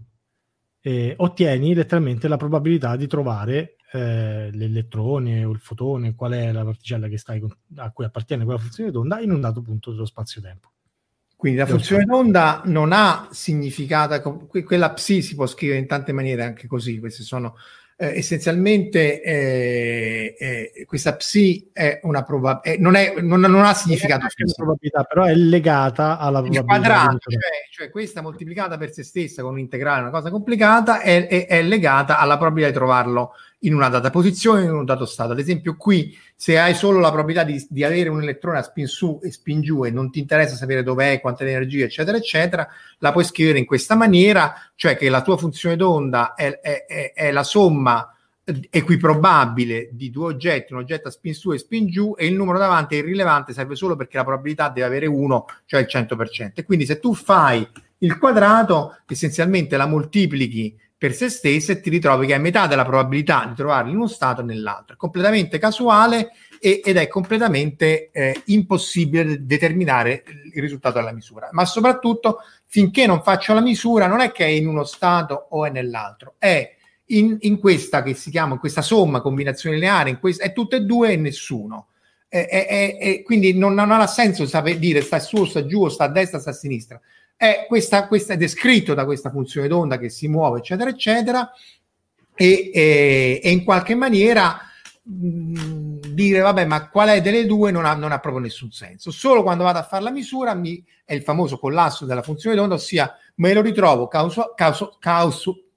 eh, ottieni letteralmente la probabilità di trovare eh, l'elettrone o il fotone, qual è la particella stai, a cui appartiene quella funzione d'onda in un dato punto dello spazio-tempo. Quindi la funzione d'onda non ha significato, quella psi si può scrivere in tante maniere anche così, queste sono eh, essenzialmente eh, eh, questa psi è una probabilità, eh, non, non, non, ha significato non probabilità, però è legata alla probabilità. Il quadrato, cioè, cioè, questa moltiplicata per se stessa con un integrale, una cosa complicata, è, è, è, legata alla probabilità di trovarlo in una data posizione, in un dato stato. Ad esempio qui, se hai solo la probabilità di, di avere un elettrone a spin su e spin giù e non ti interessa sapere dov'è, quanta energia, eccetera, eccetera, la puoi scrivere in questa maniera, cioè che la tua funzione d'onda è, è, è la somma equiprobabile di due oggetti, un oggetto a spin su e spin giù, e il numero davanti è irrilevante, serve solo perché la probabilità deve avere 1, cioè il 100%. E quindi se tu fai il quadrato, essenzialmente la moltiplichi per se stessa e ti ritrovi che hai metà della probabilità di trovarli in uno stato o nell'altro. È completamente casuale e, ed è completamente eh, impossibile determinare il risultato della misura. Ma soprattutto, finché non faccio la misura, non è che è in uno stato o è nell'altro, è in, in questa che si chiama, questa somma, combinazione lineare, in questa, è tutte e due e nessuno. E, e, e quindi non, non, ha senso sapere dire sta su, sta giù, sta a destra, sta a sinistra. È, questa, questa è descritto da questa funzione d'onda che si muove, eccetera, eccetera, e, e, e in qualche maniera dire vabbè, ma qual è delle due non ha, non ha, proprio nessun senso. Solo quando vado a fare la misura mi, è il famoso collasso della funzione d'onda, ossia me lo ritrovo causo, causo, causo,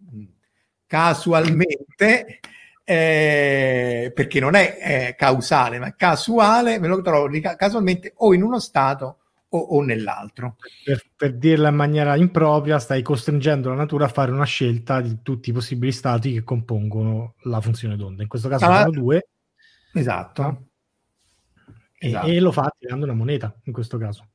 casualmente eh, perché non è eh, causale ma casuale, me lo trovo casualmente o in uno stato o, o nell'altro. Per, per, dirla in maniera impropria, stai costringendo la natura a fare una scelta di tutti i possibili stati che compongono la funzione d'onda. In questo caso ah, sono due. Esatto. E, esatto. e lo fa tirando una moneta, in questo caso.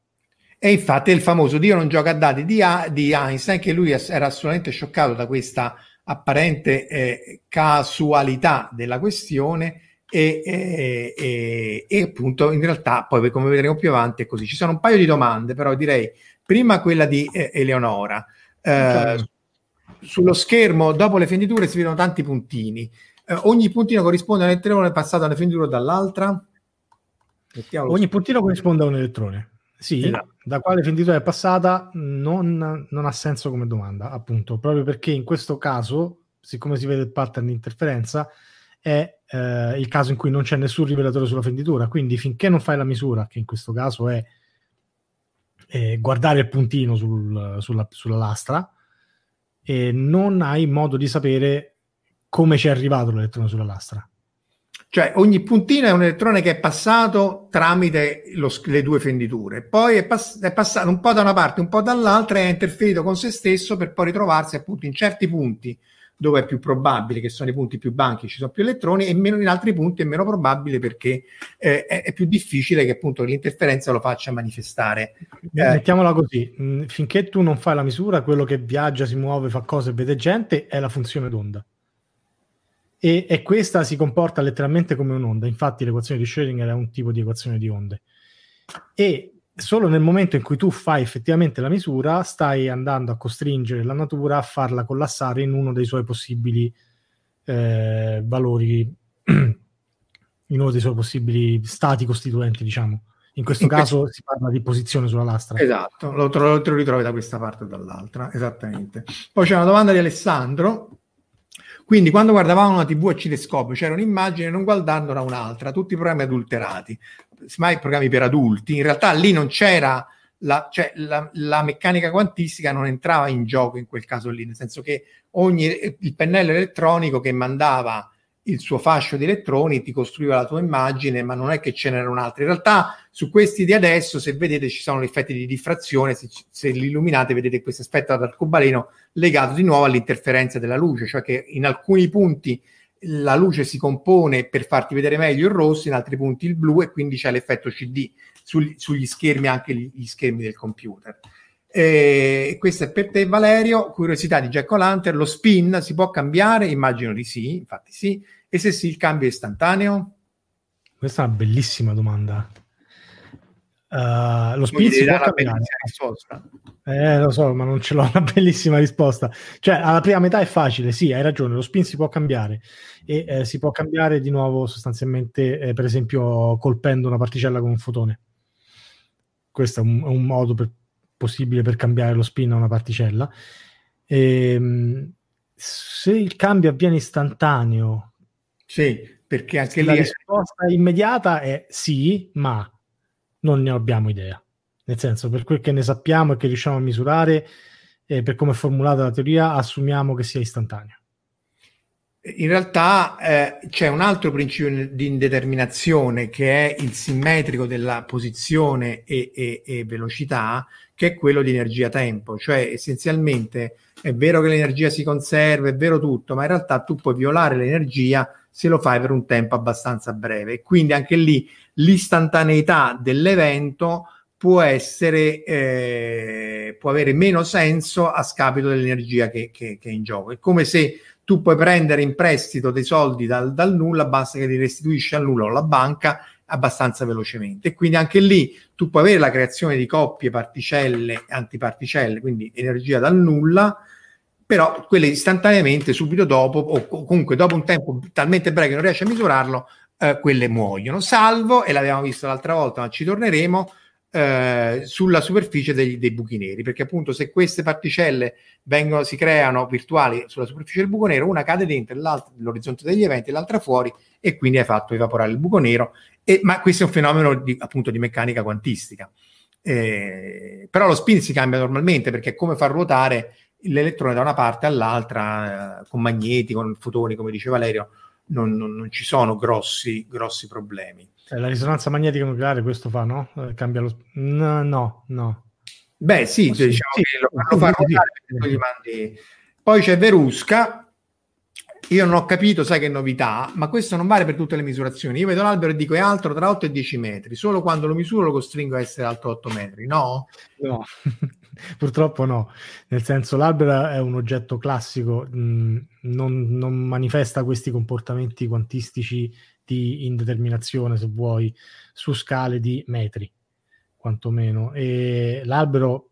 E infatti il famoso Dio non gioca a dati di, di Einstein, che lui era assolutamente scioccato da questa apparente eh, casualità della questione e, e, e, e, appunto in realtà poi come vedremo più avanti è così. Ci sono un paio di domande, però direi prima quella di eh, Eleonora. Eh, sullo schermo dopo le fenditure si vedono tanti puntini. Eh, ogni puntino corrisponde a un elettrone passato da una fenditura dall'altra? Mettiamolo ogni puntino corrisponde a un elettrone. Sì, esatto. da quale fenditura è passata non, non ha senso come domanda, appunto, proprio perché in questo caso, siccome si vede il pattern di interferenza, è eh, il caso in cui non c'è nessun rivelatore sulla fenditura. Quindi finché non fai la misura, che in questo caso è eh, guardare il puntino sul, sulla, sulla, lastra, e non hai modo di sapere come ci è arrivato l'elettrone sulla lastra. Cioè ogni puntino è un elettrone che è passato tramite lo, le due fenditure, poi è, pass- è, passato un po' da una parte, un po' dall'altra e ha interferito con se stesso per poi ritrovarsi appunto in certi punti dove è più probabile che sono i punti più banchi, ci sono più elettroni, e meno in altri punti è meno probabile perché eh, è, è, più difficile che appunto l'interferenza lo faccia manifestare. Eh, Mettiamola così, finché tu non fai la misura, quello che viaggia, si muove, fa cose e vede gente è la funzione d'onda. E, e questa si comporta letteralmente come un'onda, infatti l'equazione di Schrödinger è un tipo di equazione di onde. E solo nel momento in cui tu fai effettivamente la misura, stai andando a costringere la natura a farla collassare in uno dei suoi possibili eh, valori, [clears throat] in uno dei suoi possibili stati costituenti, diciamo. In questo in caso questo... si parla di posizione sulla lastra. Esatto, lo, te lo ritrovi da questa parte o dall'altra, esattamente. Poi c'è una domanda di Alessandro. Quindi quando guardavamo una TV a cilescopio c'era un'immagine, non guardandola un'altra, tutti i programmi adulterati mai programmi per adulti, in realtà lì non c'era la, cioè, la, la, meccanica quantistica non entrava in gioco in quel caso lì, nel senso che ogni, il pennello elettronico che mandava il suo fascio di elettroni ti costruiva la tua immagine, ma non è che ce n'erano altri. In realtà su questi di adesso, se vedete, ci sono gli effetti di diffrazione, se, se li illuminate vedete questo aspetto arcobaleno legato di nuovo all'interferenza della luce, cioè che in alcuni punti la luce si compone per farti vedere meglio il rosso, in altri punti il blu e quindi c'è l'effetto CD sugli, sugli schermi, anche gli, gli, schermi del computer. E questo è per te Valerio, curiosità di Jack O'Lantern, lo spin si può cambiare? Immagino di sì, infatti sì, e se sì il cambio è istantaneo? Questa è una bellissima domanda. Uh, lo spin si può cambiare. risposta. Eh, lo so, ma non ce l'ho [laughs] una bellissima risposta. Cioè, alla prima metà è facile, sì, hai ragione, lo spin si può cambiare e eh, si può cambiare di nuovo sostanzialmente, eh, per esempio, colpendo una particella con un fotone. Questo è un, un modo per, possibile per cambiare lo spin a una particella. E, ehm, se il cambio avviene istantaneo, sì, perché anche la lì risposta immediata è sì, ma non ne abbiamo idea. Nel senso, per quel che ne sappiamo e che riusciamo a misurare, eh, per come è formulata la teoria, assumiamo che sia istantaneo. In realtà eh, c'è un altro principio di indeterminazione che è il simmetrico della posizione e, e, e velocità, che è quello di energia-tempo, cioè essenzialmente è vero che l'energia si conserva, è vero tutto, ma in realtà tu puoi violare l'energia se lo fai per un tempo abbastanza breve. Quindi anche lì l'istantaneità dell'evento può essere eh, può avere meno senso a scapito dell'energia che, che, che, è in gioco. È come se tu puoi prendere in prestito dei soldi dal, dal nulla, basta che li restituisci al nulla o alla banca abbastanza velocemente. E quindi anche lì tu puoi avere la creazione di coppie, particelle antiparticelle, quindi energia dal nulla, però quelle istantaneamente, subito dopo, o comunque dopo un tempo talmente breve che non riesci a misurarlo, eh, quelle muoiono, salvo, e l'abbiamo visto l'altra volta, ma ci torneremo, eh, sulla superficie dei, dei, buchi neri, perché appunto se queste particelle vengono, si creano virtuali sulla superficie del buco nero, una cade dentro l'orizzonte degli eventi, l'altra fuori, e quindi hai fatto evaporare il buco nero. E, ma questo è un fenomeno di, appunto di meccanica quantistica. Eh, però lo spin si cambia normalmente perché è come far ruotare l'elettrone da una parte all'altra eh, con magneti, con fotoni, come dice Valerio, non, non, non ci sono grossi, grossi problemi. Eh, la risonanza magnetica nucleare questo fa, no? Eh, cambia lo... No, no, no. Beh, sì, sì diciamo sì, che lo, lo fa ruotare sì. mandi... Poi c'è Verusca. Io non ho capito, sai che novità, ma questo non vale per tutte le misurazioni. Io vedo l'albero e dico è alto tra 8 e 10 metri. Solo quando lo misuro lo costringo a essere alto 8 metri, no? No, [laughs] [laughs] purtroppo no. Nel senso, l'albero è un oggetto classico, mh, mm, non, non manifesta questi comportamenti quantistici di indeterminazione, se vuoi, su scale di metri, quantomeno. E l'albero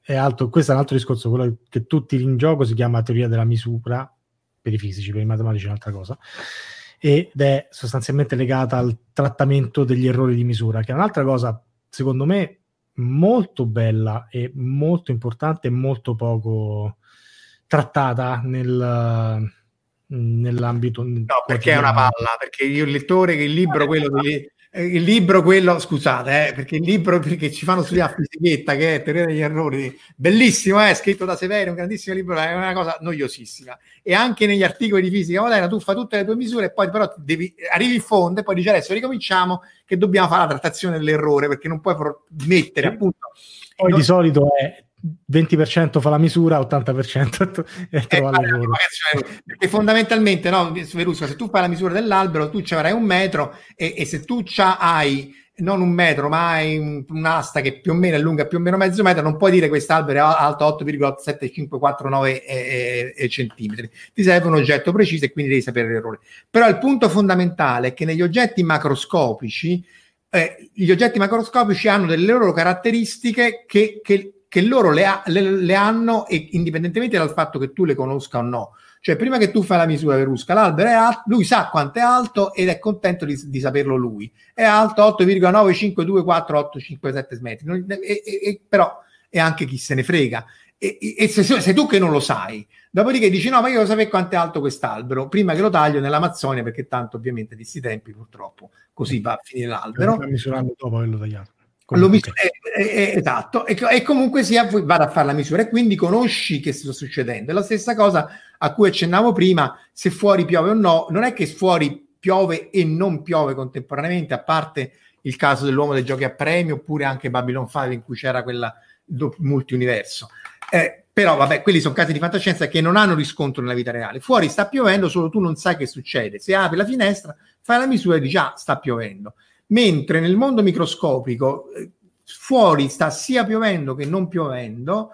è alto, questo è un altro discorso, quello che tu tiri in gioco si chiama teoria della misura, per i fisici, per i matematici è un'altra cosa, ed è sostanzialmente legata al trattamento degli errori di misura, che è un'altra cosa, secondo me, molto bella e molto importante e molto poco trattata nel, nell'ambito no perché è una palla perché io il lettore che il libro quello degli, eh, il libro quello scusate eh, perché il libro perché ci fanno studiare fisichetta che è teoria degli errori. Bellissimo è eh, scritto da Severi un grandissimo libro è una cosa noiosissima. E anche negli articoli di fisica moderna tu fai tutte le tue misure e poi però devi, arrivi in fondo e poi dici adesso ricominciamo che dobbiamo fare la trattazione dell'errore perché non puoi mettere appunto. Poi non... di solito è 20% fa la misura, 80% è [laughs] trova eh, lavoro. Perché fondamentalmente, no, Verusca, se tu fai la misura dell'albero, tu ci avrai un metro e, e se tu hai non un metro, ma hai un, un'asta che più o meno è lunga più o meno mezzo metro, non puoi dire quest'albero è alto 8,7549 e, e, centimetri. Ti serve un oggetto preciso e quindi devi sapere l'errore. Però il punto fondamentale è che negli oggetti macroscopici, eh, gli oggetti macroscopici hanno delle loro caratteristiche che, che che loro le, ha, le, le, hanno e indipendentemente dal fatto che tu le conosca o no. Cioè, prima che tu fai la misura Verusca, l'albero è alto, lui sa quanto è alto ed è contento di, di saperlo lui. È alto 8,9524857 metri, e, e, e, però è anche chi se ne frega. E, se, sei tu che non lo sai, dopodiché dici no, ma io lo sapevo quanto è alto quest'albero, prima che lo taglio nell'Amazzonia, perché tanto ovviamente di questi tempi purtroppo così va a finire l'albero. Misurando dopo averlo tagliato. Comunque. Mis- eh, eh, esatto, e, e, comunque sia, vado a fare la misura e quindi conosci che sta succedendo. È la stessa cosa a cui accennavo prima, se fuori piove o no, non è che fuori piove e non piove contemporaneamente, a parte il caso dell'uomo dei giochi a premio, oppure anche Babylon 5 in cui c'era quella multiuniverso. Eh, però vabbè, quelli sono casi di fantascienza che non hanno riscontro nella vita reale. Fuori sta piovendo, solo tu non sai che succede. Se apri la finestra, fai la misura e dici ah, sta piovendo mentre nel mondo microscopico eh, fuori sta sia piovendo che non piovendo,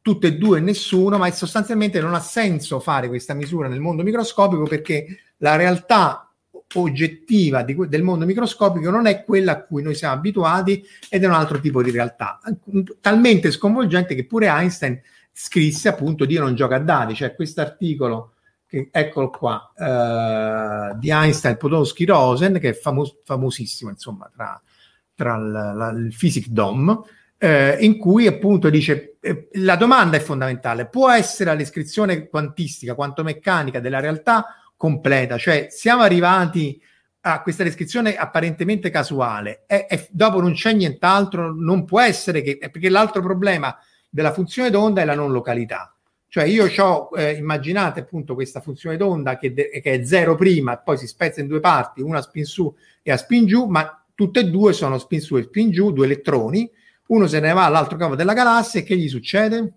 tutte e due nessuno, ma sostanzialmente non ha senso fare questa misura nel mondo microscopico perché la realtà oggettiva di, del mondo microscopico non è quella a cui noi siamo abituati ed è un altro tipo di realtà, talmente sconvolgente che pure Einstein scrisse appunto Dio non gioca a dadi, cioè questo articolo eccolo qua, uh, di Einstein, Podolsky, Rosen, che è famos- famosissimo, insomma, tra, tra la, la, il Physic Dom, eh, in cui appunto dice eh, la domanda è fondamentale, può essere la descrizione quantistica, quanto meccanica della realtà completa, cioè siamo arrivati a questa descrizione apparentemente casuale. E, e dopo non c'è nient'altro, non può essere che, perché l'altro problema della funzione d'onda è la non località. Cioè io ho, eh, immaginate appunto questa funzione d'onda che, de- che, è zero prima, poi si spezza in due parti, una spin su e a spin giù, ma tutte e due sono spin su e spin giù, due elettroni, uno se ne va all'altro capo della galassia e che gli succede?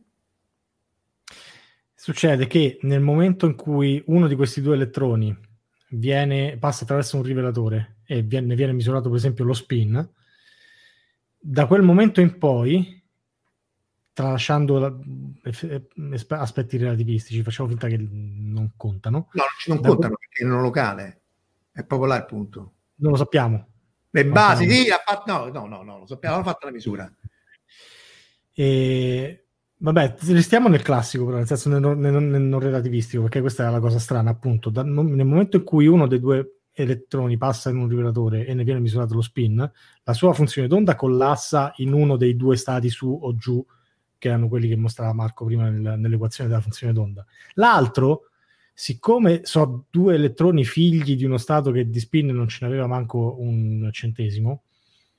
Succede che nel momento in cui uno di questi due elettroni viene, passa attraverso un rivelatore e viene, viene misurato per esempio lo spin, da quel momento in poi, tralasciando la, aspetti relativistici, facciamo finta che non contano. No, non contano quel... perché è non locale, è proprio là il punto. Non lo sappiamo. Le basi, sì, ha fatto, no, no, no, no, lo sappiamo, hanno fatto la misura. E Vabbè, restiamo nel classico, però, nel senso nel, nel, nel, non relativistico, perché questa è la cosa strana, appunto. Da, nel momento in cui uno dei due elettroni passa in un rivelatore e ne viene misurato lo spin, la sua funzione d'onda collassa in uno dei due stati su o giù, che erano quelli che mostrava Marco prima nel, nell'equazione della funzione d'onda. L'altro, siccome sono due elettroni figli di uno stato che di spin non ce n'aveva manco un centesimo,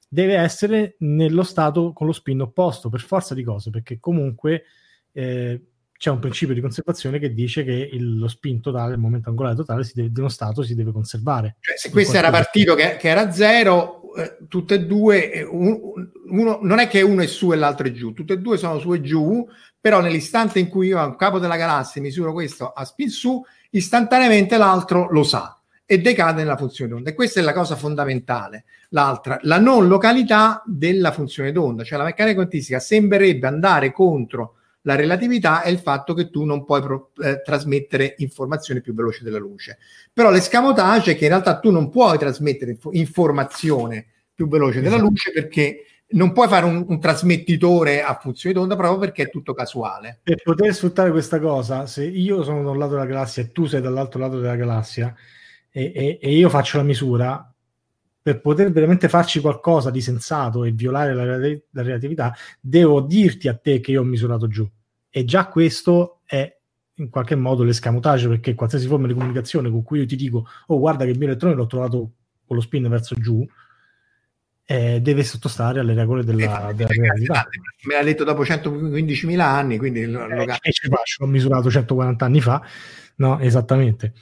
deve essere nello stato con lo spin opposto, per forza di cose, perché comunque eh, c'è un principio di conservazione che dice che il, lo spin totale, il momento angolare totale deve, di uno stato si deve conservare. Cioè, se questo era partito che, che, era zero, eh, tutte e due, eh, un, uno, non è che uno è su e l'altro è giù, tutte e due sono su e giù, però nell'istante in cui io a capo della galassia misuro questo a spin su, istantaneamente l'altro lo sa e decade nella funzione d'onda. E questa è la cosa fondamentale. L'altra, la non località della funzione d'onda, cioè la meccanica quantistica sembrerebbe andare contro la relatività e il fatto che tu non puoi pro- eh, trasmettere informazioni più veloci della luce. Però l'escamotage è che in realtà tu non puoi trasmettere inf- informazione più veloce della esatto. luce perché non puoi fare un, un, trasmettitore a funzione d'onda proprio perché è tutto casuale. Per poter sfruttare questa cosa, se io sono da un lato della galassia e tu sei dall'altro lato della galassia, e, e, e, io faccio la misura, per poter veramente farci qualcosa di sensato e violare la, la relatività, devo dirti a te che io ho misurato giù. E già questo è in qualche modo l'escamotage, perché qualsiasi forma di comunicazione con cui io ti dico, oh guarda che il mio elettrone l'ho trovato con lo spin verso giù, eh, deve sottostare alle regole della, della realtà. Me l'ha detto dopo 115.000 anni, quindi lo, eh, lo... Ci faccio? Ho misurato 140 anni fa, no, esattamente.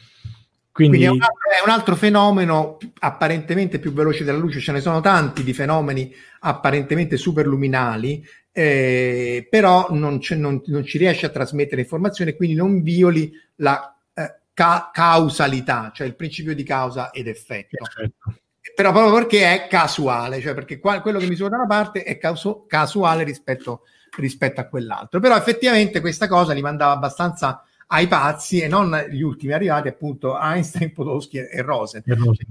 Quindi... Quindi, è, un altro, è un altro fenomeno apparentemente più veloce della luce, ce ne sono tanti di fenomeni apparentemente superluminali, eh, però non, non, non, ci riesce a trasmettere informazione, quindi non violi la eh, ca- causalità, cioè il principio di causa ed effetto. Perfetto. Però proprio perché è casuale, cioè perché qua, quello che misura da una parte è causo- casuale rispetto, rispetto a quell'altro. Però effettivamente questa cosa li mandava abbastanza ai pazzi e non gli ultimi arrivati, appunto Einstein, Podolsky e Rosen. E Rosen.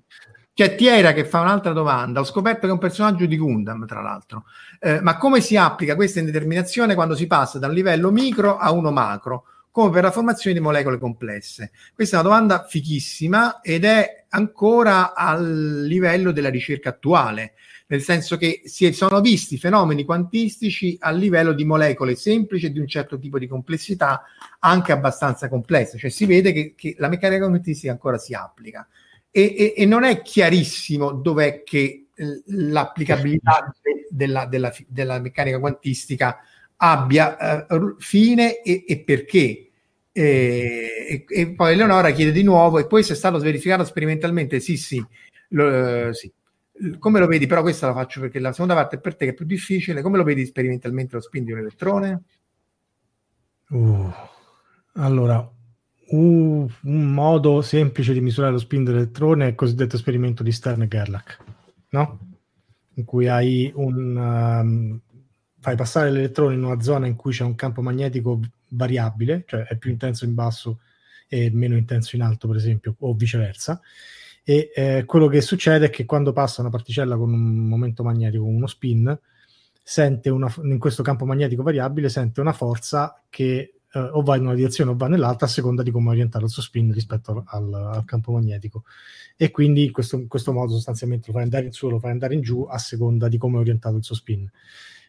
C'è Tiera che fa un'altra domanda. Ho scoperto che è un personaggio di Gundam, tra l'altro. Eh, ma come si applica questa indeterminazione quando si passa da un livello micro a uno macro, come per la formazione di molecole complesse? Questa è una domanda fichissima ed è ancora al livello della ricerca attuale nel senso che si sono visti fenomeni quantistici a livello di molecole semplici e di un certo tipo di complessità anche abbastanza complesse, cioè si vede che, che la meccanica quantistica ancora si applica e, e, e non è chiarissimo dov'è che eh, l'applicabilità de, della, della, della, meccanica quantistica abbia eh, fine e, e perché. E, e, poi Eleonora chiede di nuovo, e poi se è stato verificato sperimentalmente? Sì, sì, lo, eh, sì come lo vedi? Però questa la faccio perché la seconda parte è per te che è più difficile. Come lo vedi sperimentalmente lo spin di un elettrone? Uh, allora, uh, un modo semplice di misurare lo spin dell'elettrone è il cosiddetto esperimento di Stern-Gerlach, no? In cui un, um, fai passare l'elettrone in una zona in cui c'è un campo magnetico variabile, cioè è più intenso in basso e meno intenso in alto, per esempio, o viceversa e eh, quello che succede è che quando passa una particella con un momento magnetico, uno spin, sente una, in questo campo magnetico variabile, sente una forza che eh, o va in una direzione o va nell'altra a seconda di come orientare il suo spin rispetto al, al campo magnetico. E quindi in questo, in questo, modo sostanzialmente lo fai andare in su lo fai andare in giù a seconda di come è orientato il suo spin.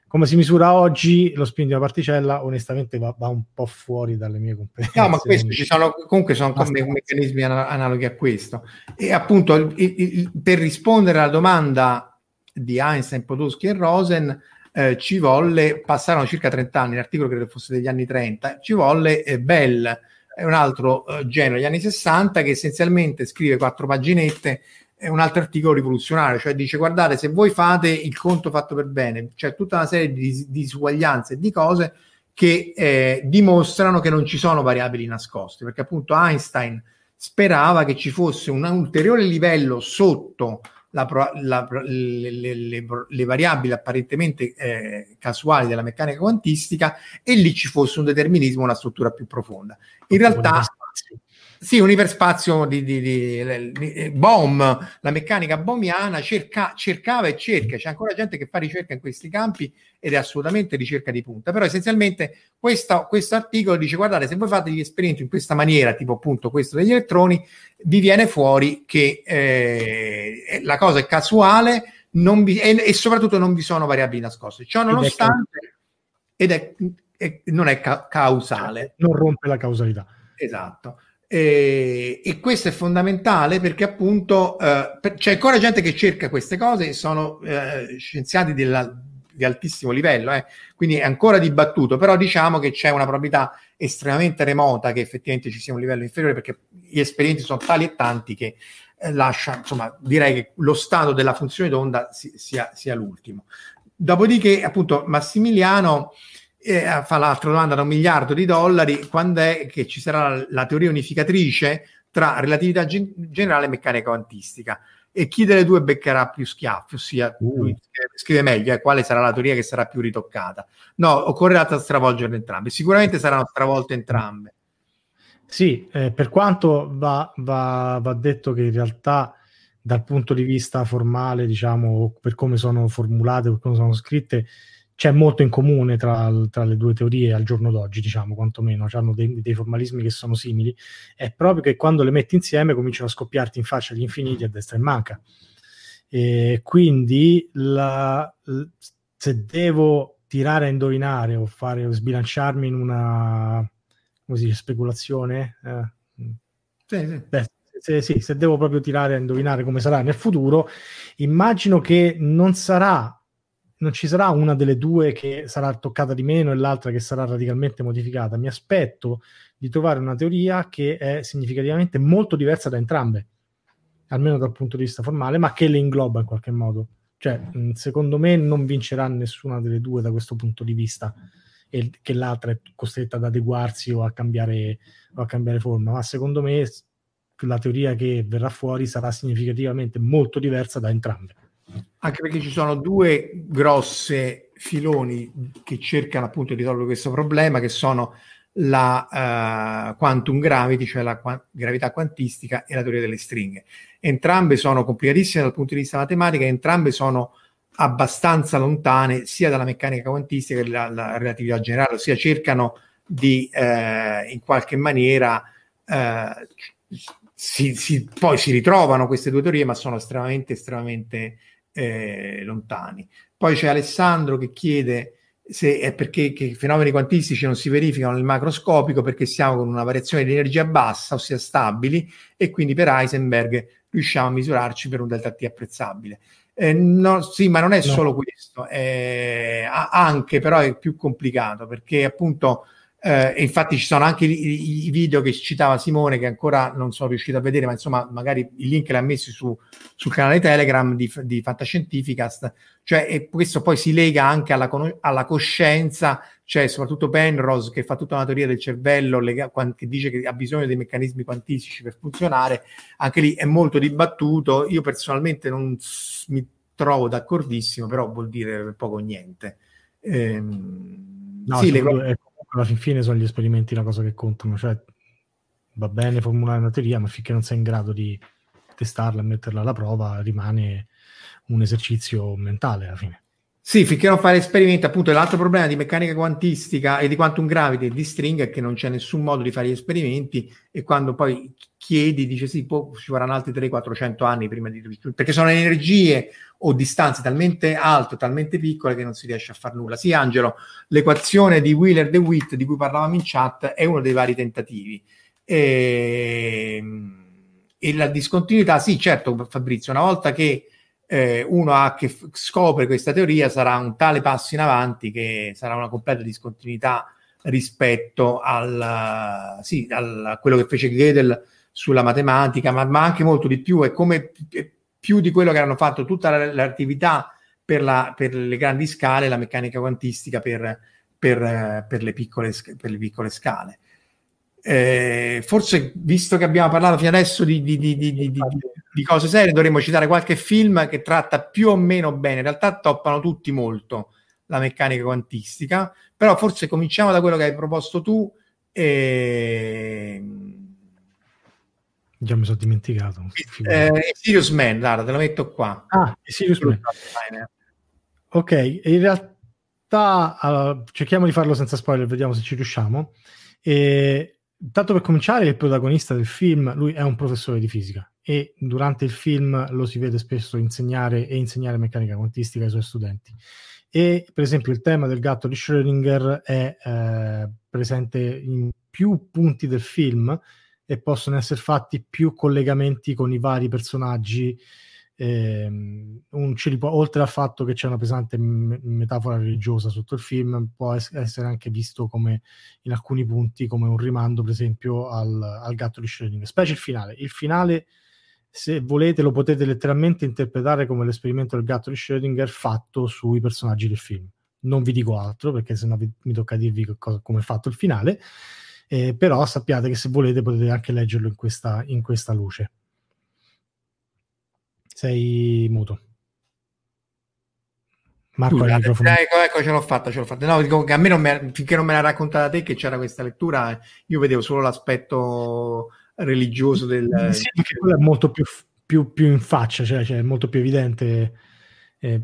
Come si misura oggi lo spin di una particella onestamente va, va, un po' fuori dalle mie competenze. No ma questo ci sono comunque sono meccanismi analoghi a questo. E appunto il, il, il, per rispondere alla domanda di Einstein, Podolsky e Rosen eh, ci volle passarono circa 30 anni l'articolo credo fosse degli anni 30 ci volle eh, Bell è un altro eh, genio degli anni 60 che essenzialmente scrive quattro paginette è un altro articolo rivoluzionario, cioè dice guardate se voi fate il conto fatto per bene, c'è tutta una serie di, disuguaglianze e di cose che eh, dimostrano che non ci sono variabili nascoste, perché appunto Einstein sperava che ci fosse un ulteriore livello sotto la, la, le, le, le, variabili apparentemente eh, casuali della meccanica quantistica e lì ci fosse un determinismo, una struttura più profonda. In realtà sì, un iperspazio di, di, di, di Bohm, la meccanica bohmiana cerca, cercava e cerca, c'è ancora gente che fa ricerca in questi campi ed è assolutamente ricerca di punta, però essenzialmente questo, questo articolo dice guardate se voi fate gli esperimenti in questa maniera, tipo appunto questo degli elettroni, vi viene fuori che eh, la cosa è casuale vi, e, e, soprattutto non vi sono variabili nascoste. Ciò nonostante, ed è, è, non è ca- causale. Non rompe la causalità. Esatto. E, e, questo è fondamentale perché appunto eh, per, c'è ancora gente che cerca queste cose, sono eh, scienziati della, di altissimo livello, eh, quindi è ancora dibattuto, però diciamo che c'è una probabilità estremamente remota che effettivamente ci sia un livello inferiore perché gli esperimenti sono tali e tanti che eh, lascia, insomma, direi che lo stato della funzione d'onda si, sia, sia l'ultimo. Dopodiché, appunto, Massimiliano eh, fa l'altra domanda da un miliardo di dollari, quando è che ci sarà la teoria unificatrice tra relatività gen- generale e meccanica quantistica? E chi delle due beccherà più schiaffi, ossia uh. lui scrive meglio, eh, quale sarà la teoria che sarà più ritoccata? No, occorrerà stravolgere entrambe. Sicuramente saranno stravolte entrambe. Sì, eh, per quanto va, va, va detto che in realtà dal punto di vista formale, diciamo, per come sono formulate, per come sono scritte, c'è molto in comune tra, tra, le due teorie al giorno d'oggi, diciamo, quantomeno, hanno dei, dei, formalismi che sono simili, è proprio che quando le metti insieme cominciano a scoppiarti in faccia gli infiniti a destra e manca. E quindi la, se devo tirare a indovinare o fare o sbilanciarmi in una come si dice, speculazione, eh, sì, sì. Beh, se, sì, se devo proprio tirare a indovinare come sarà nel futuro, immagino che non sarà non ci sarà una delle due che sarà toccata di meno e l'altra che sarà radicalmente modificata. Mi aspetto di trovare una teoria che è significativamente molto diversa da entrambe, almeno dal punto di vista formale, ma che le ingloba in qualche modo. Cioè, secondo me non vincerà nessuna delle due da questo punto di vista, e che l'altra è costretta ad adeguarsi o a cambiare, o a cambiare forma, ma secondo me la teoria che verrà fuori sarà significativamente molto diversa da entrambe anche perché ci sono due grosse filoni che cercano appunto di risolvere questo problema, che sono la uh, quantum gravity, cioè la qua- gravità quantistica e la teoria delle stringhe. Entrambe sono complicatissime dal punto di vista matematico, entrambe sono abbastanza lontane sia dalla meccanica quantistica che dalla relatività generale, ossia cercano di eh, in qualche maniera eh, si, si, poi si ritrovano queste due teorie, ma sono estremamente, estremamente eh, lontani. Poi c'è Alessandro che chiede se è perché i fenomeni quantistici non si verificano nel macroscopico perché siamo con una variazione di energia bassa, ossia stabili, e quindi per Heisenberg riusciamo a misurarci per un delta T apprezzabile. Eh, no, sì, ma non è no. solo questo, eh, anche però è più complicato perché appunto eh, infatti ci sono anche i, i, video che citava Simone che ancora non sono riuscito a vedere, ma insomma magari il link l'ha messo su, sul canale Telegram di, di Fantascientificast, cioè e questo poi si lega anche alla, alla coscienza, cioè soprattutto Penrose che fa tutta una teoria del cervello lega, che dice che ha bisogno dei meccanismi quantistici per funzionare, anche lì è molto dibattuto, io personalmente non mi trovo d'accordissimo, però vuol dire poco o niente. Ehm, no, sì, le alla fin fine sono gli esperimenti la cosa che contano, cioè va bene formulare una teoria, ma finché non sei in grado di testarla e metterla alla prova, rimane un esercizio mentale alla fine. Sì, finché non fare esperimenti, appunto, l'altro problema di meccanica quantistica e di quantum gravity e di string è che non c'è nessun modo di fare gli esperimenti e quando poi chiedi, dice sì, può, ci vorranno altri 300-400 anni prima di... perché sono energie o distanze talmente alte, talmente piccole che non si riesce a fare nulla. Sì, Angelo, l'equazione di Wheeler de Witt di cui parlavamo in chat è uno dei vari tentativi. E, ehm, e la discontinuità, sì, certo, Fabrizio, una volta che eh, uno ha che f- scopre questa teoria sarà un tale passo in avanti che sarà una completa discontinuità rispetto al, sì, al, a quello che fece Gödel sulla matematica, ma, ma, anche molto di più, è come più di quello che hanno fatto tutta la, l'attività per, la, per, le grandi scale, la meccanica quantistica per, per, per, le, piccole, per le piccole scale. Eh, forse, visto che abbiamo parlato fino adesso di, di, di, di, cose serie, dovremmo citare qualche film che tratta più o meno bene. In realtà toppano tutti molto la meccanica quantistica, però forse cominciamo da quello che hai proposto tu. E... Già mi sono dimenticato. Eh, Sirius Man, guarda, te lo metto qua. Ah, Sirius Man. Ok, in realtà allora, cerchiamo di farlo senza spoiler, vediamo se ci riusciamo. E Tanto per cominciare, il protagonista del film, lui è un professore di fisica e durante il film lo si vede spesso insegnare e insegnare meccanica quantistica ai suoi studenti. E per esempio il tema del gatto di Schrödinger è eh, presente in più punti del film e possono essere fatti più collegamenti con i vari personaggi eh, un, oltre al fatto che c'è una pesante m- metafora religiosa sotto il film, può es- essere anche visto come in alcuni punti come un rimando, per esempio, al, al gatto di Schrödinger, specie il finale. Il finale, se volete, lo potete letteralmente interpretare come l'esperimento del gatto di Schrödinger fatto sui personaggi del film. Non vi dico altro perché sennò vi, mi tocca dirvi cosa, come è fatto il finale. Eh, però sappiate che se volete potete anche leggerlo in questa, in questa luce. Sei muto. Marco Scusate, microfono. Ecco, ecco, ce l'ho fatta, ce l'ho fatta. No, dico che a me non me, finché non me l'ha raccontata te che c'era questa lettura, io vedevo solo l'aspetto religioso del... Sì, perché quello è molto più, più, più in faccia, cioè, cioè, è molto più evidente. Eh,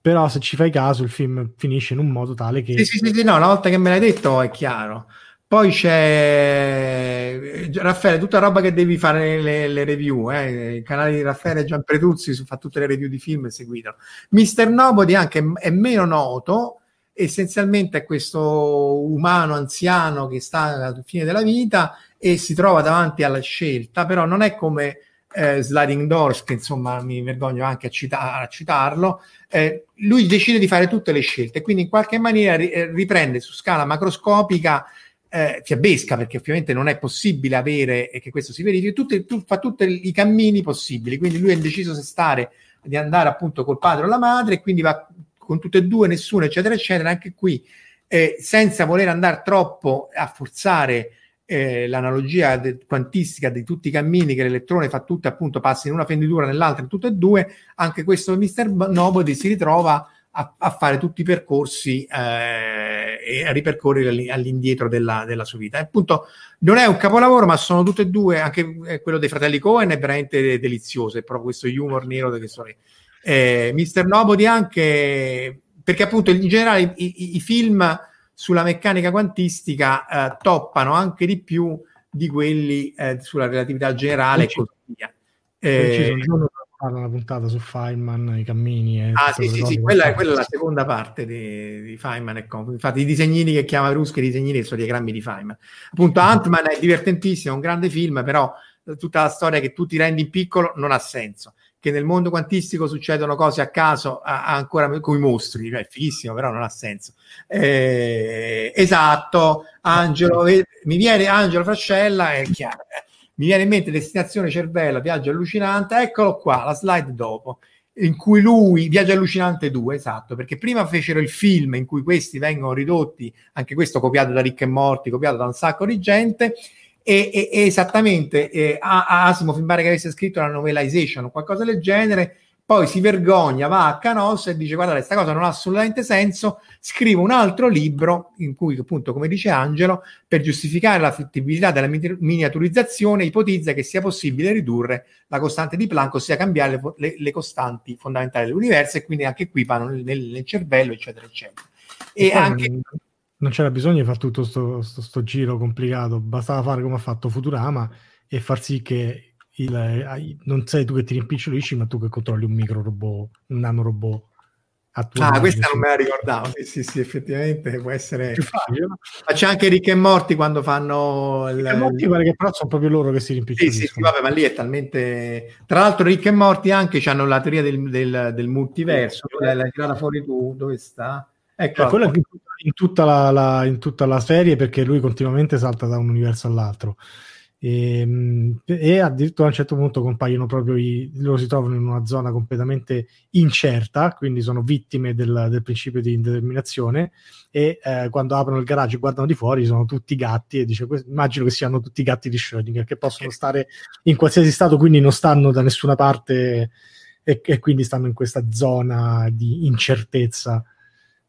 però se ci fai caso il film finisce in un modo tale che... Sì, sì, sì, sì no, una volta che me l'hai detto è chiaro. Poi c'è Raffaele, tutta roba che devi fare le, le review, eh? il canale di Raffaele Gian Preduzzi fa tutte le review di film e seguitelo. Mister Nobody anche è meno noto, essenzialmente è questo umano anziano che sta alla fine della vita e si trova davanti alla scelta, però non è come eh, Sliding Doors, che insomma mi vergogno anche a, cita- a citarlo, eh, lui decide di fare tutte le scelte, quindi in qualche maniera ri- eh, riprende su scala macroscopica eh, fiabesca, perché ovviamente non è possibile avere e che questo si verifichi, tutte, tu, fa tutti i cammini possibili. Quindi lui ha deciso se stare di andare appunto col padre o la madre, e quindi va con tutte e due, nessuno, eccetera, eccetera. Anche qui, eh, senza voler andare troppo a forzare eh, l'analogia de- quantistica di tutti i cammini che l'elettrone fa tutte, appunto, passa in una fenditura nell'altra, in tutte e due, anche questo Mr. Nobody si ritrova a, a fare tutti i percorsi eh, e a ripercorrere all'indietro della, della, sua vita. E appunto non è un capolavoro, ma sono tutte e due, anche eh, quello dei fratelli Cohen è veramente delizioso, è proprio questo humor nero che sono. Eh, Mister Nobody anche perché appunto in generale i, i, i film sulla meccanica quantistica eh, toppano anche di più di quelli eh, sulla relatività generale e così via. Eh, fare una puntata su Feynman, i cammini. E ah, sì, sì, sì, quella è, quella è, la seconda parte di, di Feynman e Company. Infatti, i disegnini che chiama Bruschi, i disegnini sono diagrammi di Feynman. Appunto, Ant-Man è divertentissimo, è un grande film, però tutta la storia che tu ti rendi in piccolo non ha senso. Che nel mondo quantistico succedono cose a caso, a, a ancora con i mostri, è fighissimo, però non ha senso. Eh, esatto, Angelo, mi viene Angelo Frascella, è chiaro. Mi viene in mente Destinazione Cervello, Viaggio allucinante, eccolo qua, la slide dopo, in cui lui, Viaggio allucinante 2, esatto, perché prima fecero il film in cui questi vengono ridotti, anche questo copiato da Ricche e Morti, copiato da un sacco di gente, e, e, e esattamente eh, Asimov mi pare che avesse scritto la novelization o qualcosa del genere, poi si vergogna, va a Canossa e dice guarda questa cosa non ha assolutamente senso, scrive un altro libro in cui appunto come dice Angelo per giustificare la fattibilità della miniaturizzazione ipotizza che sia possibile ridurre la costante di Planck, ossia cambiare le, le, le costanti fondamentali dell'universo e quindi anche qui vanno nel, nel cervello eccetera eccetera. E, e anche... Non c'era bisogno di fare tutto questo giro complicato, bastava fare come ha fatto Futurama e far sì che il, non sei tu che ti rimpicciolisci, ma tu che controlli un micro robot, un nano robot. Ah, questa non me la ricordavo. Sì, sì, sì, effettivamente può essere. Ma c'è anche Rick e Morti quando fanno. Il... Rick Morti pare che però sono proprio loro che si rimpiccioliscono. Sì, sì, sì, vabbè, ma lì è talmente. Tra l'altro, Rick e Morti anche hanno la teoria del, del, del multiverso. Sì, l'hai tirata fuori tu, dove sta? Ecco, eh, in, tutta la, la, in tutta la serie perché lui continuamente salta da un universo all'altro E, ehm, e, addirittura a un certo punto compaiono proprio i, loro si trovano in una zona completamente incerta, quindi sono vittime del, del principio di indeterminazione e eh, quando aprono il garage e guardano di fuori sono tutti gatti e dice immagino che siano tutti gatti di Schrödinger che possono stare in qualsiasi stato, quindi non stanno da nessuna parte e, e quindi stanno in questa zona di incertezza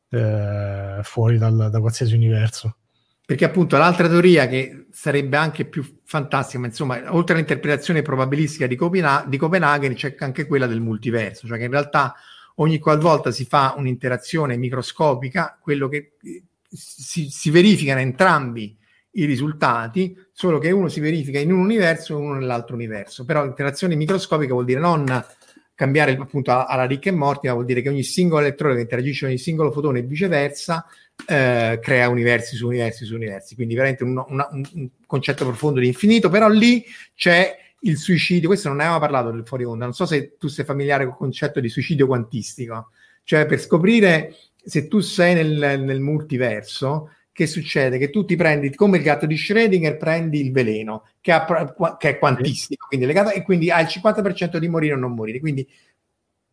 eh, fuori dal, da qualsiasi universo. Perché appunto l'altra teoria che sarebbe anche più fantastica, ma insomma, oltre all'interpretazione probabilistica di, Copenha- di Copenaghen, c'è anche quella del multiverso, cioè che in realtà ogni qualvolta si fa un'interazione microscopica, quello che si, si verificano entrambi i risultati, solo che uno si verifica in un universo e uno nell'altro universo. Però l'interazione microscopica vuol dire non cambiare appunto alla ricca e morti, ma vuol dire che ogni singolo elettrone che interagisce con ogni singolo fotone e viceversa eh, crea universi su universi su universi, quindi veramente un, una, un, concetto profondo di infinito, però lì c'è il suicidio, questo non ne avevamo parlato del fuori onda, non so se tu sei familiare con il concetto di suicidio quantistico, cioè per scoprire se tu sei nel, nel multiverso, che succede? Che tu ti prendi, come il gatto di Schrödinger, prendi il veleno, che, ha, che è quantistico, quindi legato, e quindi hai il 50% di morire o non morire. Quindi